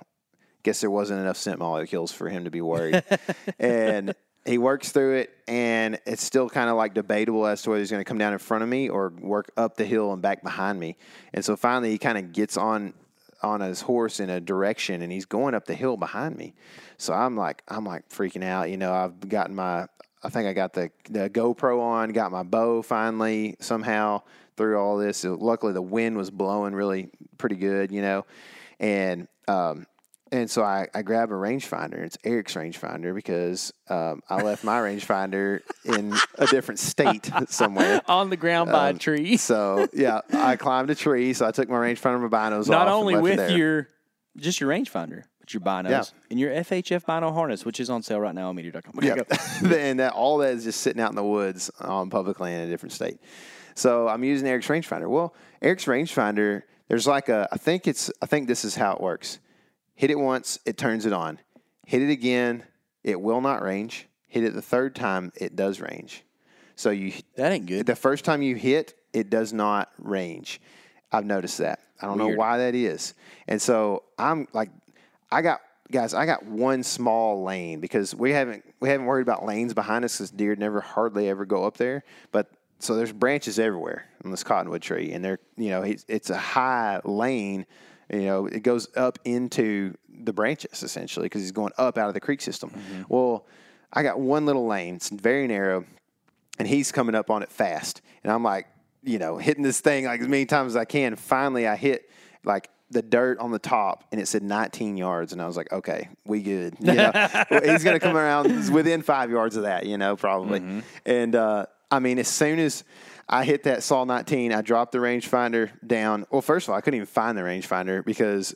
guess there wasn't enough scent molecules for him to be worried. *laughs* and he works through it, and it's still kind of like debatable as to whether he's going to come down in front of me or work up the hill and back behind me. And so finally, he kind of gets on on his horse in a direction, and he's going up the hill behind me. So I'm like, I'm like freaking out. You know, I've gotten my, I think I got the the GoPro on, got my bow finally somehow through all this. Luckily, the wind was blowing really pretty good. You know, and um, and so I, I grab a rangefinder. It's Eric's rangefinder because um, I left my rangefinder in a different state *laughs* somewhere. on the ground by a Um, tree. So yeah, I climbed a tree. So I took my rangefinder and my binos Not only with your just your rangefinder, but your binos Yeah. and your FHF bino harness, which is on sale right now on MeatEater.com. Yeah. *laughs* *laughs* and that, all that is just sitting out in the woods on public land in a different state. So I'm using Eric's rangefinder. Well, Eric's rangefinder, there's like a, I think it's, I think this is how it works. Hit it once, it turns it on. Hit it again, it will not range. Hit it the third time, it does range. So you, That ain't good. the first time you hit, it does not range. I've noticed that. I don't know why that is. And so I'm like, I got guys, I got one small lane because we haven't we haven't worried about lanes behind us because deer never hardly ever go up there. But so there's branches everywhere on this cottonwood tree, and they're you know it's, it's a high lane. You know, it goes up into the branches essentially because he's going up out of the creek system. Well, I got one little lane. It's very narrow and he's coming up on it fast. And I'm like, you know, hitting this thing like as many times as I can. Finally, I hit like the dirt on the top, and it said 19 yards, and I was like, okay, we good. You know, *laughs* he's gonna come around within five yards of that, you know, probably. And uh, I mean, as soon as I hit that saw 19, I dropped the rangefinder down. Well, first of all, I couldn't even find the rangefinder because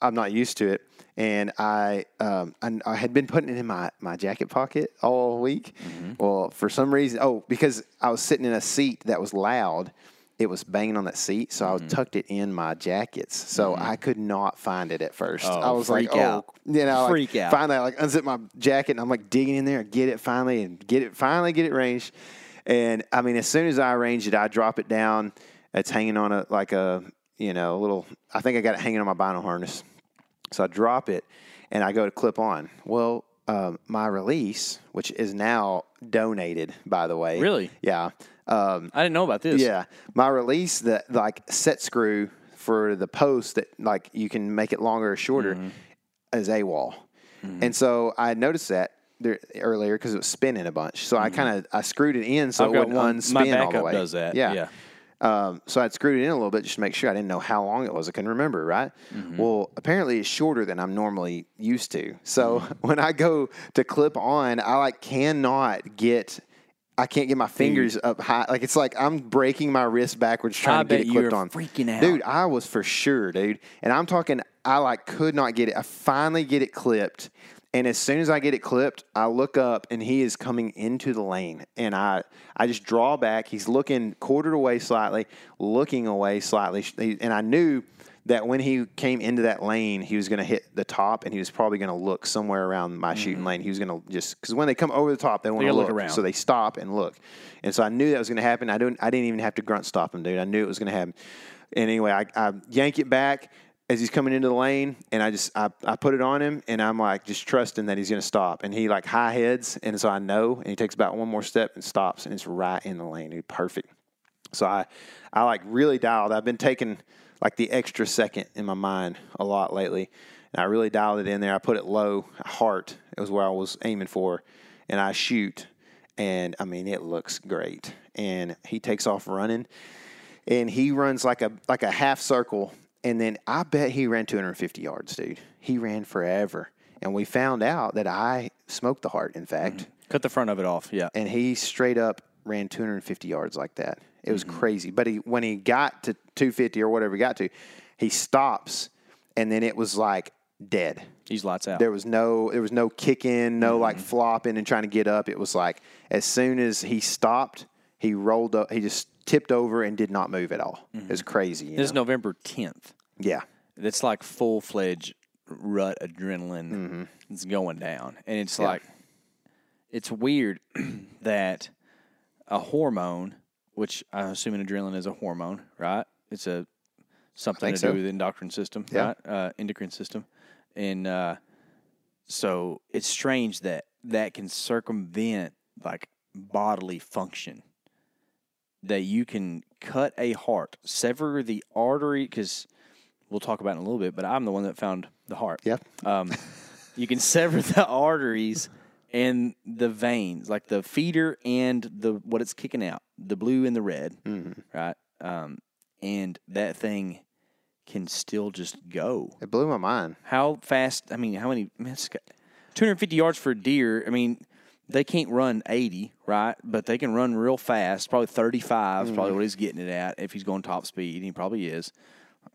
I'm not used to it. And I, um, I, I had been putting it in my, my jacket pocket all week. Mm-hmm. Well, for some reason, oh, because I was sitting in a seat that was loud, it was banging on that seat. So I mm-hmm. tucked it in my jackets. So mm-hmm. I could not find it at first. Oh, I was like, out. oh, you know, like, Freak out. Finally, I like unzip my jacket and I'm like digging in there, and get it finally, and get it finally, get it ranged. And I mean, as soon as I arrange it, I drop it down. It's hanging on a like a you know a little. I think I got it hanging on my bino harness. So I drop it and I go to clip on. Well, um, my release, which is now donated, by the way. Really? Yeah. Um, I didn't know about this. yeah, my release that like set screw for the post that like you can make it longer or shorter Mm-hmm. is a wall, and so I noticed that there earlier because it was spinning a bunch. So I kind of I screwed it in so Mm-hmm. I've it wouldn't one. unspin My all the way. does that. Yeah. Yeah. Um, so I'd screwed it in a little bit just to make sure I didn't know how long it was. I couldn't remember, right? Mm-hmm. Well, apparently it's shorter than I'm normally used to. So Mm-hmm. *laughs* when I go to clip on, I like cannot get. I can't get my fingers up high. Like it's like I'm breaking my wrist backwards trying I to get it clipped you're on. freaking out. dude. I was for sure, dude. And I'm talking. I like could not get it. I finally get it clipped, and as soon as I get it clipped, I look up and he is coming into the lane, and I I just draw back. He's looking quartered away slightly, looking away slightly, and I knew that when he came into that lane, he was going to hit the top, and he was probably going to look somewhere around my mm-hmm. shooting lane. He was going to just because when they come over the top, they want to look, look around. so they stop and look. And so I knew that was going to happen. I don't. I didn't even have to grunt stop him, dude. I knew it was going to happen. And anyway, I, I yank it back as he's coming into the lane, and I just I, I put it on him, and I'm like just trusting that he's to stop. And he like high heads, and so I know, and he takes about one more step and stops, and it's right in the lane, dude. Perfect. So I, I like really dialed. I've been taking like the extra second in my mind a lot lately, and I really dialed it in there. I put it low, heart. It was where I was aiming for, and I shoot, and I mean it looks great. And he takes off running, and he runs like a like a half circle, and then I bet he ran 250 yards, dude. He ran forever, and we found out that I smoked the heart. In fact Cut the front of it off. Yeah. and he straight up ran 250 yards like that. It was Mm-hmm. crazy. But he when he got to 250 or whatever he got to, he stops, and then it was like dead. He's lights out. There was no there was no kicking, no like Mm-hmm. flopping and trying to get up. It was like as soon as he stopped, he rolled up. He just tipped over and did not move at all. It was crazy. you Mm-hmm. This is? November 10th. yeah, It's like full fledged rut adrenaline It's going down. And it's like, it's weird *clears throat* that a hormone, which I'm assuming adrenaline is a hormone, right? It's a something to so. do with the endocrine system, Yeah. right? Uh, endocrine system. And uh, so it's strange that that can circumvent like bodily function that you can cut a heart, sever the artery, because we'll talk about it in a little bit, but I'm the one that found the heart. yeah. Um, *laughs* you can sever the arteries and the veins, like the feeder and the what it's kicking out, the blue and the red, right? Um, and that thing can still just go. It blew my mind. How fast? I mean, how many? I mean, it's got 250 yards for a deer. I mean, they can't run 80, right? But they can run real fast. Probably 35 is probably mm-hmm. what he's getting it at if he's going top speed. And he probably is.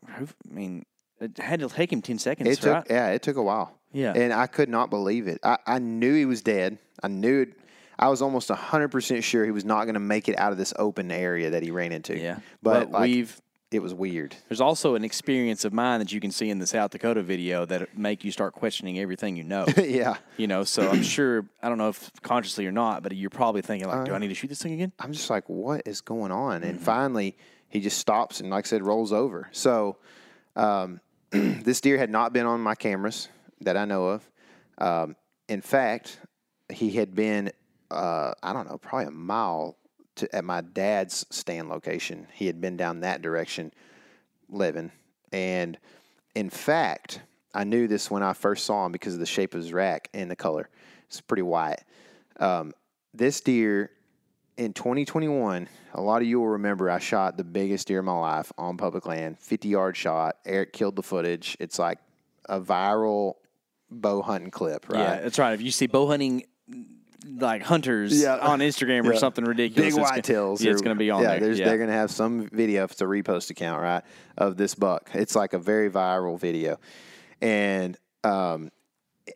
I mean, it had to take him 10 seconds, It took right? yeah, it took a while. Yeah. and I could not believe it. I, I knew he was dead. I knew it. I was almost hundred percent sure he was not going to make it out of this open area that he ran into. Yeah. but, like, we've it was weird. there's also an experience of mine that you can see in the South Dakota video that make you start questioning everything you know. *laughs* yeah, you know, so I'm *clears throat* sure I don't know if consciously or not, but you're probably thinking like, do I need to shoot this thing again? I'm just like, what is going on? Mm-hmm. And finally, he just stops and, like I said, rolls over. So, um, *clears throat* this deer had not been on my cameras that I know of. Um, in fact, he had been, uh, I don't know, probably a mile to, at my dad's stand location. He had been down that direction living. And in fact, I knew this when I first saw him because of the shape of his rack and the color. It's pretty white. Um, this deer in 2021, a lot of you will remember I shot the biggest deer of my life on public land, 50 yard shot. Eric killed the footage. It's like a viral bow hunting clip, right? Yeah, that's right. If you see bow hunting like hunters Yeah. on Instagram or Yeah. something ridiculous, Big it's white tails. yeah, it's going to be on yeah, there. Yeah, They're going to have some video if it's a repost account, right, of this buck. It's like a very viral video. And um,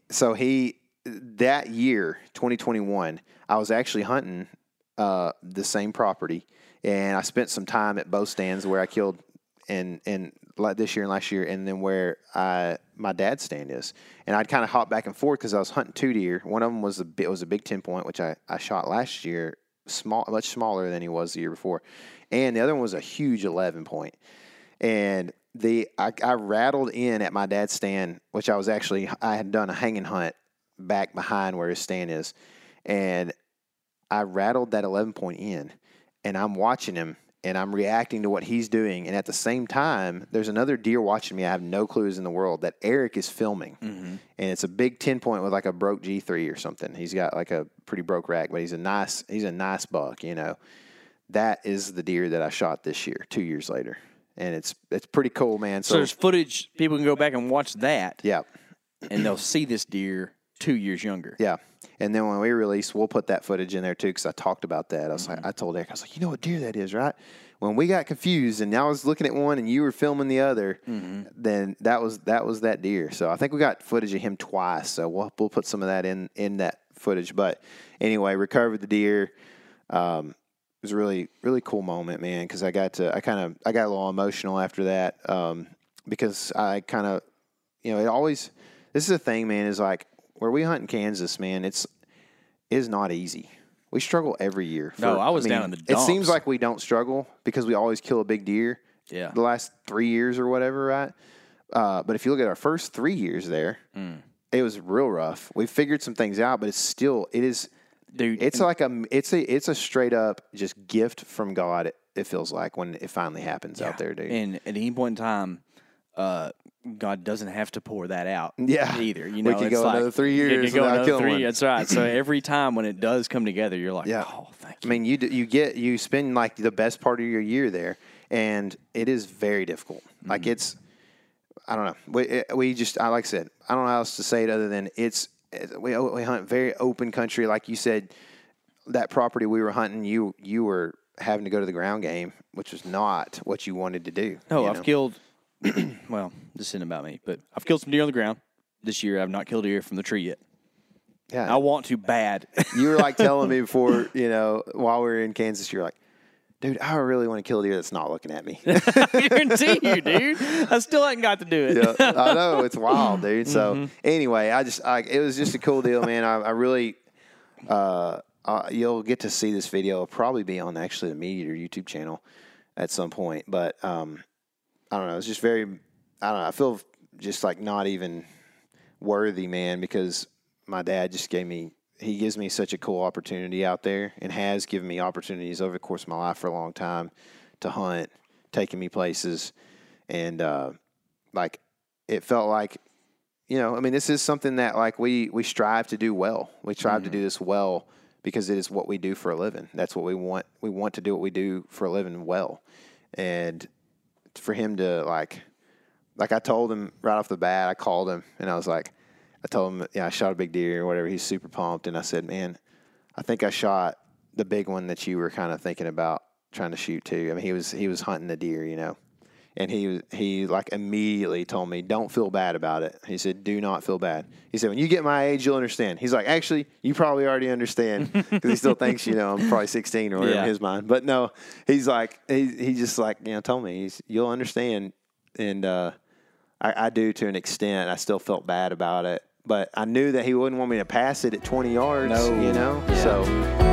so he, that year, 2021, I was actually hunting uh, the same property. And I spent some time at both stands where I killed and and like this year and last year, and then where I my dad's stand is, and I'd kind of hop back and forth because I was hunting two deer. One of them was a bit was a big ten point, which I, I shot last year, small much smaller than he was the year before, and the other one was a huge eleven point. And the I, I rattled in at my dad's stand, which I was actually I had done a hanging hunt back behind where his stand is, and I rattled that 11 point in and I'm watching him and I'm reacting to what he's doing. And at the same time, there's another deer watching me. I have no clues in the world that Eric is filming. Mm-hmm. And it's a big 10 point with like a broke G3 or something. He's got like a pretty broke rack, but he's a nice, he's a nice buck, you know. That is the deer that I shot this year, two years later. And it's it's pretty cool, man. so So, there's footage. People can go back and watch that, yeah. and they'll see this deer two years younger. Yeah. And then when we release, we'll put that footage in there too because I talked about that. I was Mm-hmm. like, I told Eric, I was like, you know what deer that is, right? When we got confused and I was looking at one and you were filming the other, Mm-hmm. then that was that was that deer. So I think we got footage of him twice. So we'll we'll put some of that in in that footage. But anyway, recovered the deer. Um, it was a really really cool moment, man, because I got to I kind of I got a little emotional after that um, because I kind of you know it always this is the thing, man, is like where we hunt in Kansas, man. It's is not easy. We struggle every year. No, I was down in the It seems like we don't struggle because we always kill a big deer. Yeah. The last three years or whatever, right? Uh, but if you look at our first three years there, Mm. it was real rough. We figured some things out, but it's still it is Dude, it's like a it's a it's a straight up just gift from God. It, it feels like when it finally happens out there, dude. And at any point in time, uh, God doesn't have to pour that out. Yeah. Either you We know, could it's go like, another three you years could go another three. one. That's right. So *laughs* every time when it does come together, you're like, Yeah. oh, thank you. I mean, you d- you get you spend like the best part of your year there, and it is very difficult. Like Mm-hmm. it's, I don't know. We it- we just I like I said, I don't know how else to say it other than it's, it's we we hunt very open country. Like you said, that property we were hunting, you you were having to go to the ground game, which was not what you wanted to do. No, I've know? killed. *clears throat* well, this isn't about me, but I've killed some deer on the ground. this year. I've not killed a deer from the tree yet. Yeah. I want to bad. *laughs* you were like telling me *laughs* before, you know, while we were in Kansas, you're like, dude, I really want to kill a deer that's not looking at me. I *laughs* guarantee you, dude. I still haven't got to do it. yeah, I know it's wild, dude. So Mm-hmm. anyway, I just, I, it was just a cool deal, man. I, I really, uh, uh, you'll get to see this video. It'll probably be on actually the Meat Eater YouTube channel at some point. But um, I don't know. It's just very, I don't know. I feel just like not even worthy, man, because my dad just gave me. He gives me such a cool opportunity out there, and has given me opportunities over the course of my life for a long time to hunt, taking me places, and uh, like it felt like you know, I mean, this is something that like we we strive to do well. We strive to do this well because it is what we do for a living. That's what we want. We want to do what we do for a living well, and for him to like, like I told him right off the bat, I called him and I was like, I told him, yeah, I shot a big deer or whatever. He's super pumped, and I said, man, I think I shot the big one that you were kind of thinking about trying to shoot too. I mean, he was he was hunting the deer, you know and he he like immediately told me, "Don't feel bad about it." He said, "Do not feel bad." He said, "When you get my age, you'll understand." He's like, "Actually, you probably already understand because he still thinks you know I'm probably 16 or whatever Yeah. in his mind." But no, he's like he he just like you know told me he's you'll understand, and uh, I, I do to an extent. I still felt bad about it, but I knew that he wouldn't want me to pass it at 20 yards. No. you know, Yeah. so.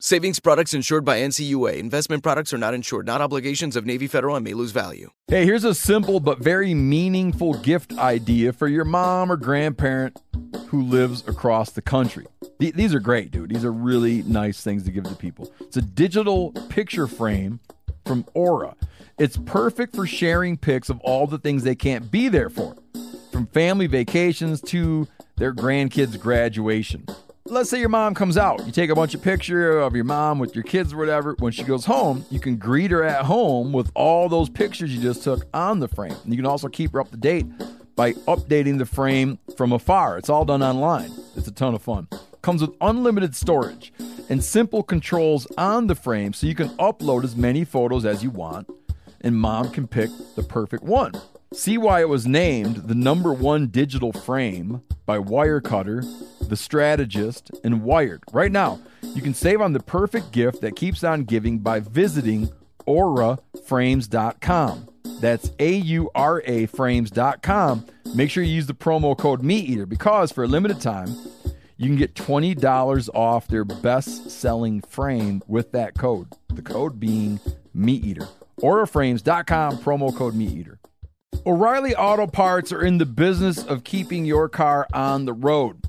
Savings products insured by NCUA. Investment products are not insured, not obligations of Navy Federal and may lose value. Hey, here's a simple but very meaningful gift idea for your mom or grandparent who lives across the country. Th- These are great, dude. These are really nice things to give to people. It's a digital picture frame from Aura. It's perfect for sharing pics of all the things they can't be there for, from family vacations to their grandkids' graduation. Let's say your mom comes out. You take a bunch of picture of your mom with your kids or whatever. When she goes home, you can greet her at home with all those pictures you just took on the frame. And you can also keep her up to date by updating the frame from afar. It's all done online. It's a ton of fun. Comes with unlimited storage and simple controls on the frame so you can upload as many photos as you want and mom can pick the perfect one. See why it was named the number one digital frame by Wirecutter, The Strategist, and Wired. Right now, you can save on the perfect gift that keeps on giving by visiting auraframes.com. That's A U R A frames.com. Make sure you use the promo code MeatEater because for a limited time, you can get $20 off their best selling frame with that code. The code being MeatEater. Auraframes.com, promo code MeatEater. O'Reilly Auto Parts are in the business of keeping your car on the road.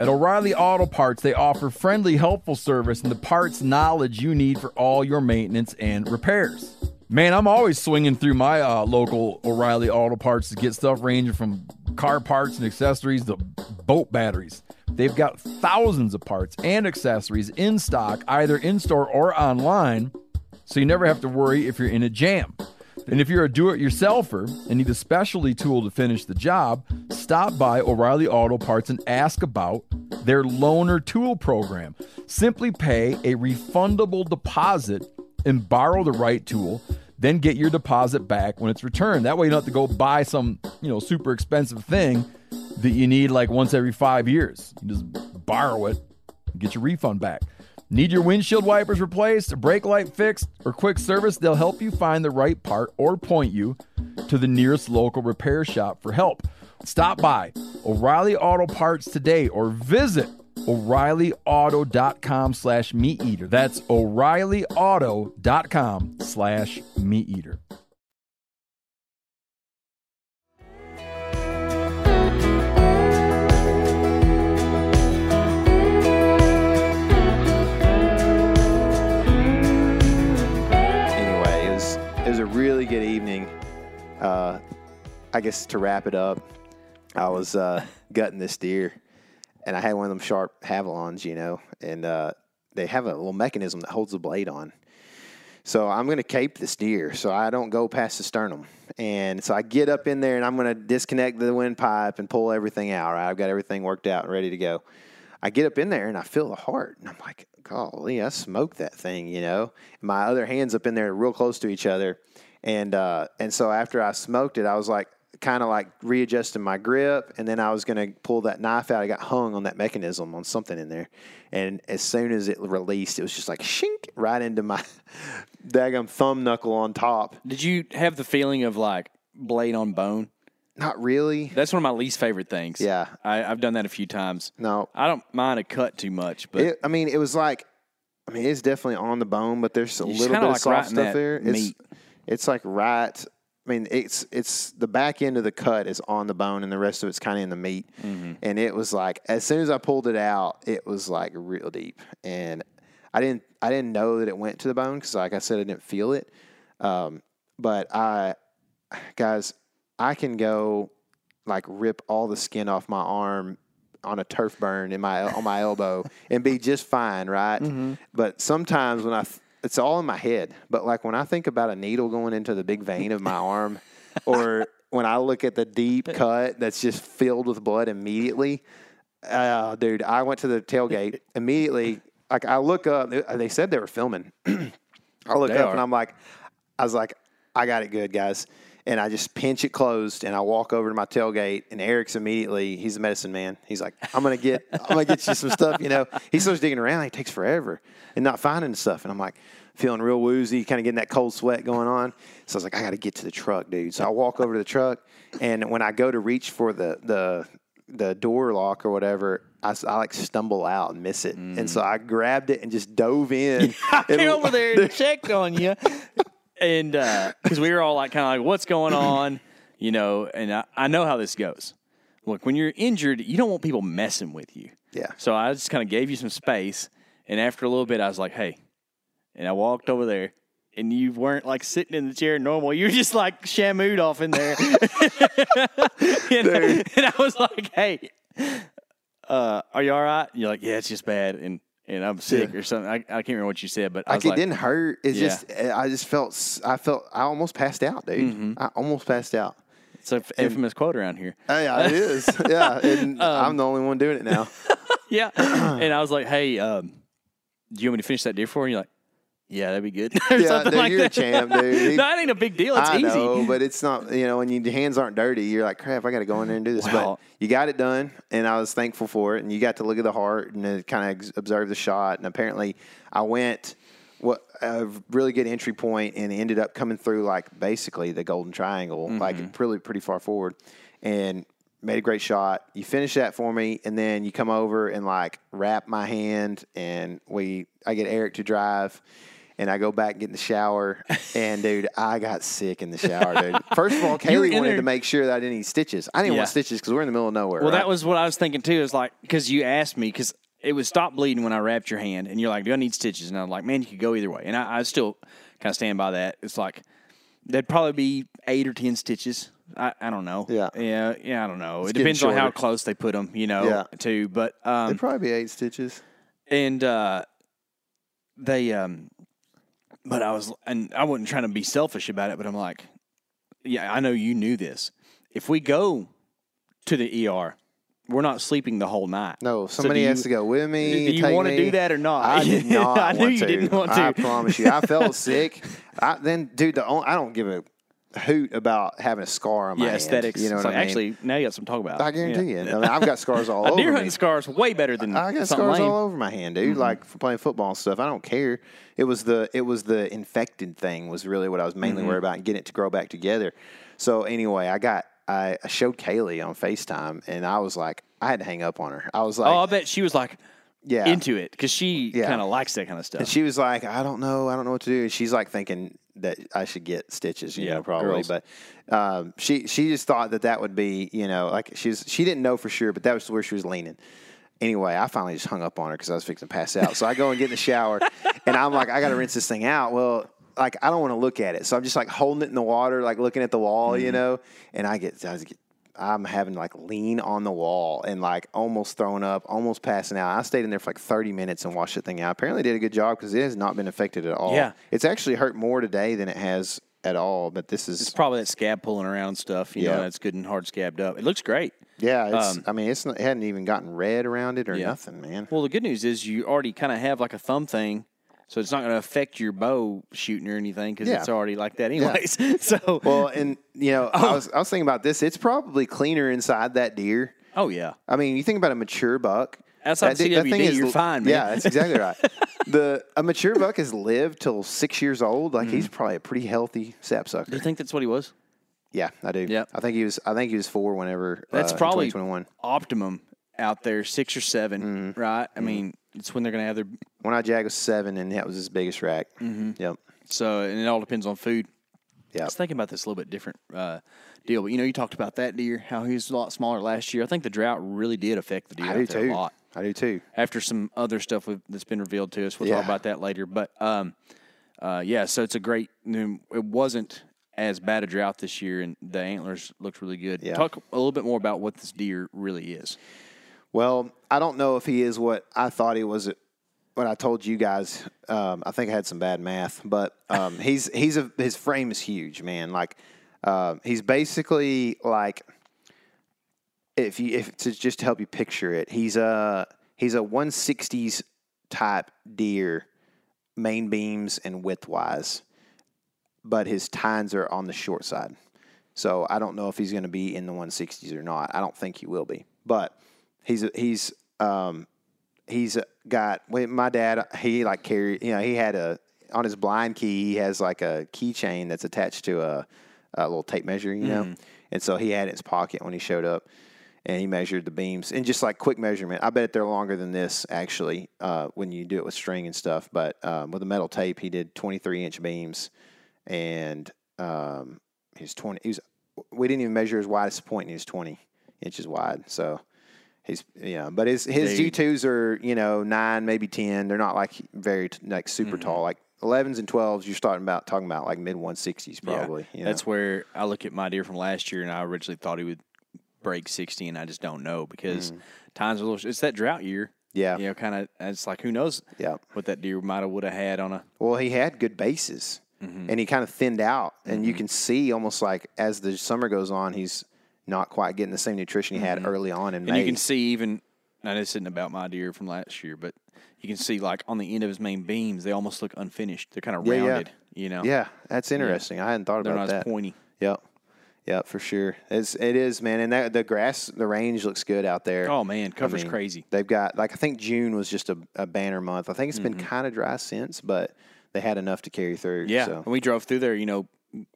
At O'Reilly Auto Parts, they offer friendly, helpful service and the parts knowledge you need for all your maintenance and repairs. Man, I'm always swinging through my uh, local O'Reilly Auto Parts to get stuff ranging from car parts and accessories to boat batteries. They've got thousands of parts and accessories in stock, either in store or online, so you never have to worry if you're in a jam. And if you're a do it yourselfer and need a specialty tool to finish the job, stop by O'Reilly Auto Parts and ask about their loaner tool program. Simply pay a refundable deposit and borrow the right tool, then get your deposit back when it's returned. That way you don't have to go buy some, you know, super expensive thing that you need like once every 5 years. You just borrow it and get your refund back. Need your windshield wipers replaced, a brake light fixed, or quick service? They'll help you find the right part or point you to the nearest local repair shop for help. Stop by O'Reilly Auto Parts today or visit O'ReillyAuto.com slash meat eater. That's O'ReillyAuto.com slash meat eater. Guess to wrap it up, I was uh, gutting this deer, and I had one of them sharp Havalons, you know, and uh, they have a little mechanism that holds the blade on. So I'm going to cape this deer so I don't go past the sternum. And so I get up in there and I'm going to disconnect the windpipe and pull everything out, right? I've got everything worked out and ready to go. I get up in there and I feel the heart. And I'm like, golly, I smoked that thing, you know? My other hand's up in there real close to each other. And, uh, and so after I smoked it, I was like, kind of like readjusting my grip, and then I was going to pull that knife out. I got hung on that mechanism on something in there, and as soon as it released, it was just like shink right into my *laughs* daggum thumb knuckle on top. Did you have the feeling of like blade on bone? Not really. That's one of my least favorite things. Yeah. I, I've done that a few times. No, I don't mind a cut too much, but it, I mean it was like, I mean it's definitely on the bone, but there's a little bit like soft stuff there. Meat. it's like right. I mean, it's it's the back end of the cut is on the bone, and the rest of it's kind of in the meat. Mm-hmm. And it was like as soon as I pulled it out, it was like real deep, and I didn't I didn't know that it went to the bone because, like I said, I didn't feel it. Um, but I, guys, I can go like rip all the skin off my arm on a turf burn in my on my elbow and be just fine, right? Mm-hmm. But sometimes when I it's all in my head, but like when I think about a needle going into the big vein of my arm *laughs* or when I look at the deep cut that's just filled with blood immediately, uh, dude, I went to the tailgate *laughs* immediately. Like I look up, they- said they were filming. *clears throat* I look They up are. and I'm like, I was like, I got it good, guys. And I just pinch it closed and I walk over to my tailgate and Eric's immediately, he's a medicine man. He's like, I'm gonna get I'm gonna get you some stuff, you know. He starts digging around, it takes forever and not finding stuff. And I'm like feeling real woozy, kind of getting that cold sweat going on. So I was like, I gotta get to the truck, dude. So I walk over to the truck and when I go to reach for the the the door lock or whatever, I like stumble out and miss it. And so mm. I grabbed it and just dove in. *laughs* I came over there and *laughs* checked on you, and uh because we were all like, kind of like, what's going on, you know? And I, I know how this goes. Look, when you're injured, you don't want people messing with you. Yeah. So I just kind of gave you some space, and after a little bit, I was like, hey, and I walked over there. And you weren't like sitting in the chair normal. You were just like shamooed off in there. *laughs* *laughs* and, and I was like, hey, uh, are you all right? And you're like, yeah, it's just bad. And, and I'm sick or something. I, I can't remember what you said, but I like it like, didn't hurt. It's Yeah. just I just felt I felt I almost passed out, dude. Mm-hmm. I almost passed out. it's an infamous quote around here. Uh, yeah, it is. *laughs* Yeah, and *laughs* Um, I'm the only one doing it now. *laughs* Yeah. and I was like, hey, um, do you want me to finish that deer for you? You're like, yeah, that'd be good. *laughs* or Yeah, something dude, like you're a that. champ, dude. *laughs* no, it ain't a big deal. It's I easy. know, but it's not. You know, when your hands aren't dirty, you're like, crap. I got to go in there and do this. But you got it done, and I was thankful for it. And you got to look at the heart and kind of observe the shot. And apparently, I went what a really good entry point and ended up coming through like basically the golden triangle, Mm-hmm. like really pretty far forward, and made a great shot. You finish that for me, and then you come over and like wrap my hand, and we I get Eric to drive. And I go back and get in the shower, and *laughs* dude, I got sick in the shower, dude. *laughs* First of all, Kaylee in wanted to make sure that I didn't need stitches. I didn't Yeah. want stitches because we're in the middle of nowhere. Well, right? that was what I was thinking too. Is like because you asked me because it would stop bleeding when I wrapped your hand, and you're like, "Do I need stitches?" And I'm like, "Man, you could go either way." And I, I still kind of stand by that. It's like there'd probably be eight or ten stitches. I, I don't know. Yeah. yeah, yeah. I don't know. it getting depends on how close they put them, you know. Yeah. Too, but um, It'd probably be eight stitches. and uh, they um, but I was and I wasn't trying to be selfish about it, but I'm like, yeah, I know you knew this. If we go to the ER, we're not sleeping the whole night. No, So somebody do has you- to go with me. Do you want to do that or not? I *laughs* did not. I knew want you to. didn't want to. I promise you. I felt sick. *laughs* I, then, dude, the only, I don't give a hoot about having a scar on my yeah, hand. aesthetics. You know It's what like, I mean? Actually, now you got some talk about. I guarantee Yeah. you. I mean, I've got scars all *laughs* A over deer hunting scar is way better than I got scars lame. all over my hand, dude. Mm-hmm. Like for playing football and stuff. I don't care. It was the it was the infected thing was really what I was Mm-hmm. mainly worried about and getting it to grow back together. So anyway, I got I, I showed Kaylee on Facetime and I was like I had to hang up on her. I was like, oh, I bet she was like yeah, into it because she Yeah. kind of likes that kind of stuff. And she was like, I don't know, I don't know what to do. And she's like thinking that I should get stitches, you Yeah, know, probably. girls. But um, she she just thought that that would be, you know, like she's she didn't know for sure, but that was where she was leaning. Anyway, I finally just hung up on her because I was fixing to pass out. So I go and get in the shower, *laughs* and I'm like, I got to rinse this thing out. Well, like I don't want to look at it. So I'm just like holding it in the water, like looking at the wall, Mm-hmm. you know. And I get, I get, I'm having like lean on the wall and like almost throwing up, almost passing out. I stayed in there for like 30 minutes and washed the thing out. Apparently, did a good job because it has not been affected at all. Yeah. it's actually hurt more today than it has at all. But this is It's probably that scab pulling around and stuff. You Yeah. know, that's good and hard scabbed up. It looks great. yeah. It's, um, I mean, it's not, it hadn't even gotten red around it or Yeah. nothing, man. Well, the good news is you already kind of have like a thumb thing, so it's not going to affect your bow shooting or anything because Yeah. it's already like that anyways. *laughs* so, Well, and you know, I was I was thinking about this. It's probably cleaner inside that deer. oh yeah, I mean, you think about a mature buck. Outside that di- that thing is- you're fine, man. Yeah, that's exactly right. *laughs* the a mature buck has lived till six years old. Like he's probably a pretty healthy sapsucker. do you think that's what he was? Yeah, I do. Yeah, I think he was. I think he was four whenever. That's uh, probably twenty one. optimum out there, six or 7 Mm-hmm. right? I mean, it's when they're going to have their One eye jag was seven, and that was his biggest rack. Mm-hmm. Yep. so, and it all depends on food. I Yep. was thinking about this a little bit different uh, deal, but you know, you talked about that deer, how he was a lot smaller last year. I think the drought really did affect the deer I do there too. a lot. I do too. after some other stuff that's been revealed to us. We'll Yeah. talk about that later. But um, uh, yeah, so it's a great. It wasn't as bad a drought this year, and the antlers looked really good. Yeah. Talk a little bit more about what this deer really is. Well, I don't know if he is what I thought he was. when I told you guys, um, I think I had some bad math, but um, *laughs* he's he's a his frame is huge, man. Like uh, he's basically like if you if to just to help you picture it, he's a he's a 160s type deer, main beams and width wise, but his tines are on the short side. So I don't know if he's going to be in the 160s or not. I don't think he will be, but he's he's um, he's got. My dad he like carried. You know, he had a on his blind key. He has like a keychain that's attached to a, a little tape measure. You know, and so he had it in his pocket when he showed up. And he measured the beams and just like quick measurement. I bet they're longer than this actually uh, when you do it with string and stuff. But um, with a metal tape, he did 23 inch beams, and um, he's 20. He was. We didn't even measure his widest point, and he was 20 inches wide. So he's yeah. But his his G twos are you know nine, maybe 10. They're not like very like super Mm-hmm. tall. Like 11s and 12s, you're starting about talking about like mid 160s probably. you know? That's where I look at my deer from last year, and I originally thought he would break 60, and I just don't know because times are a little. It's that drought year. Mm. Yeah. You know, kind of. It's like who knows Yeah. what that deer might have would have had on a. Well, he had good bases, Mm-hmm. and he kind of thinned out, and you can see almost like as the summer goes on, he's not quite getting the same nutrition he had early on in Mm-hmm. And May. you can see even now this isn't about my deer from last year, but you can see like on the end of his main beams, they almost look unfinished. They're kind of Yeah, yeah. rounded, you know. yeah, that's interesting. I hadn't thought They're about not that. as pointy. Yep. Yep, for sure. It's it is, man. And that the grass the range looks good out there. Oh man, I cover's mean, crazy. They've got like I think June was just a, a banner month. I think it's been Mm-hmm. kind of dry since, but they had enough to carry through. Yeah. So. We drove through there, you know,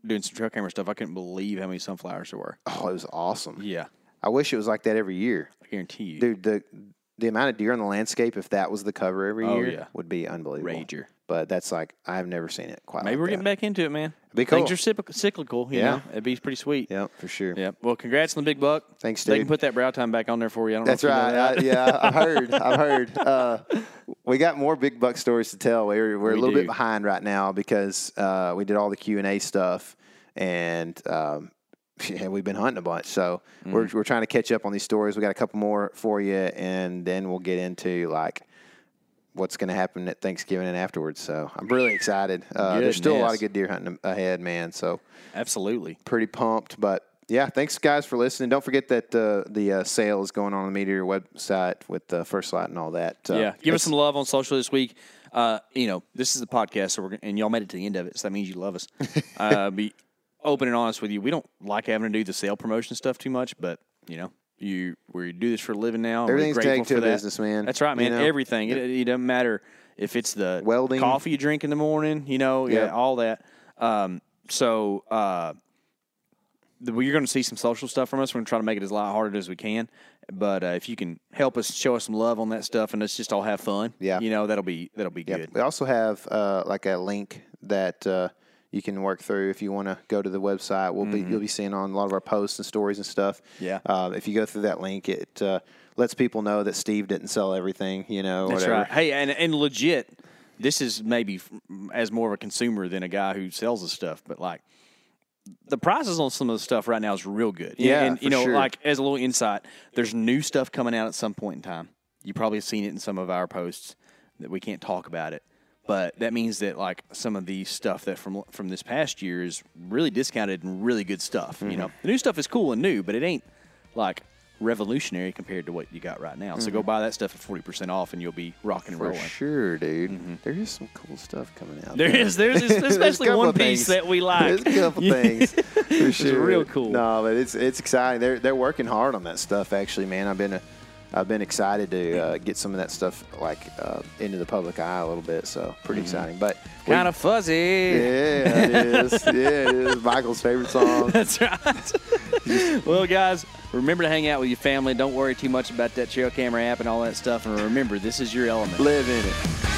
doing some trail camera stuff, I couldn't believe how many sunflowers there were. Oh, it was awesome. Yeah. I wish it was like that every year. I guarantee you. Dude, the the amount of deer on the landscape, if that was the cover every Oh, year, yeah. would be unbelievable. Rager. But that's like I've never seen it quite. Maybe like we're that. getting back into it, man. Be cool. Things are cyclical, you Yeah. know. It'd be pretty sweet. Yep, for sure. Yeah. Well, congrats on the big buck. Thanks, Steve. They can put that brow time back on there for you. I don't That's know if you know right. that. I, yeah, I've *laughs* heard. I've heard. Uh, we got more big buck stories to tell. We're we're We a little do. bit behind right now because uh, we did all the Q and A stuff, and um, *laughs* yeah, we've been hunting a bunch. So Mm-hmm. we're we're trying to catch up on these stories. We got a couple more for you, and then we'll get into like what's going to happen at Thanksgiving and afterwards. So I'm really excited. Uh, there's still a lot of good deer hunting ahead, man. So Absolutely. pretty pumped. But yeah, thanks guys for listening. Don't forget that uh, the uh, sale is going on on the Meat Eater website with the First Lite and all that. Uh, yeah. Give us some love on social this week. Uh, you know, this is the podcast, so we're gonna, and y'all made it to the end of it, so that means you love us. *laughs* uh, be open and honest with you. We don't like having to do the sale promotion stuff too much, but you know, you where you do this for a living now. Everything's grateful tagged to for a that. business, man. That's right, man. You know? Everything. It, it doesn't matter if it's the Welding. coffee you drink in the morning. You know, yeah, all that. Um, so. Uh, the- well, you're going to see some social stuff from us. We're going to try to make it as lighthearted as we can. But uh, if you can help us show us some love on that stuff, and let's just all have fun, Yeah. you know that'll be that'll be Yep. good. We also have uh, like a link that uh, you can work through if you want to go to the website. We'll be you'll be seeing on a lot of our posts and stories and stuff. Mm-hmm. Yeah. Uh, if you go through that link, it uh, lets people know that Steve didn't sell everything. You know, That's whatever. right. Hey, and and legit, this is maybe as more of a consumer than a guy who sells the stuff, but like the prices on some of the stuff right now is real good. Yeah, and you know, sure. like as a little insight, there's new stuff coming out at some point in time. You probably have seen it in some of our posts that we can't talk about it. But that means that like some of the stuff that from from this past year is really discounted and really good stuff. Mm-hmm. You know, the new stuff is cool and new, but it ain't like revolutionary compared to what you got right now. So go buy that stuff at forty percent off, and you'll be rocking and Mm-hmm. For rolling. sure, dude. There is some cool stuff coming out. There is, *laughs* there's There's especially couple one piece that we like. There's a couple *laughs* things for sure. real cool. No, but it's it's exciting. They're they're working hard on that stuff. Actually, man, I've been uh, I've been excited to uh, get some of that stuff like uh, into the public eye a little bit. So pretty exciting. But Kind of fuzzy. yeah, it is. *laughs* yeah, it is. Michael's favorite song. That's right. well, guys, remember to hang out with your family. Don't worry too much about that trail camera app and all that stuff. And remember, this is your element. Live in it.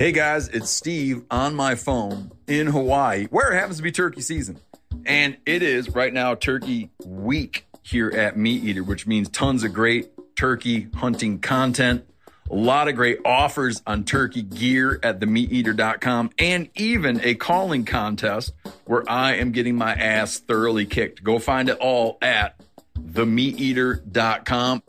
Hey guys, it's Steve on my phone in Hawaii, where it happens to be turkey season. And it is right now turkey week here at Meat Eater, which means tons of great turkey hunting content, a lot of great offers on turkey gear at themeateater.com, and even a calling contest where I am getting my ass thoroughly kicked. Go find it all at themeateater.com.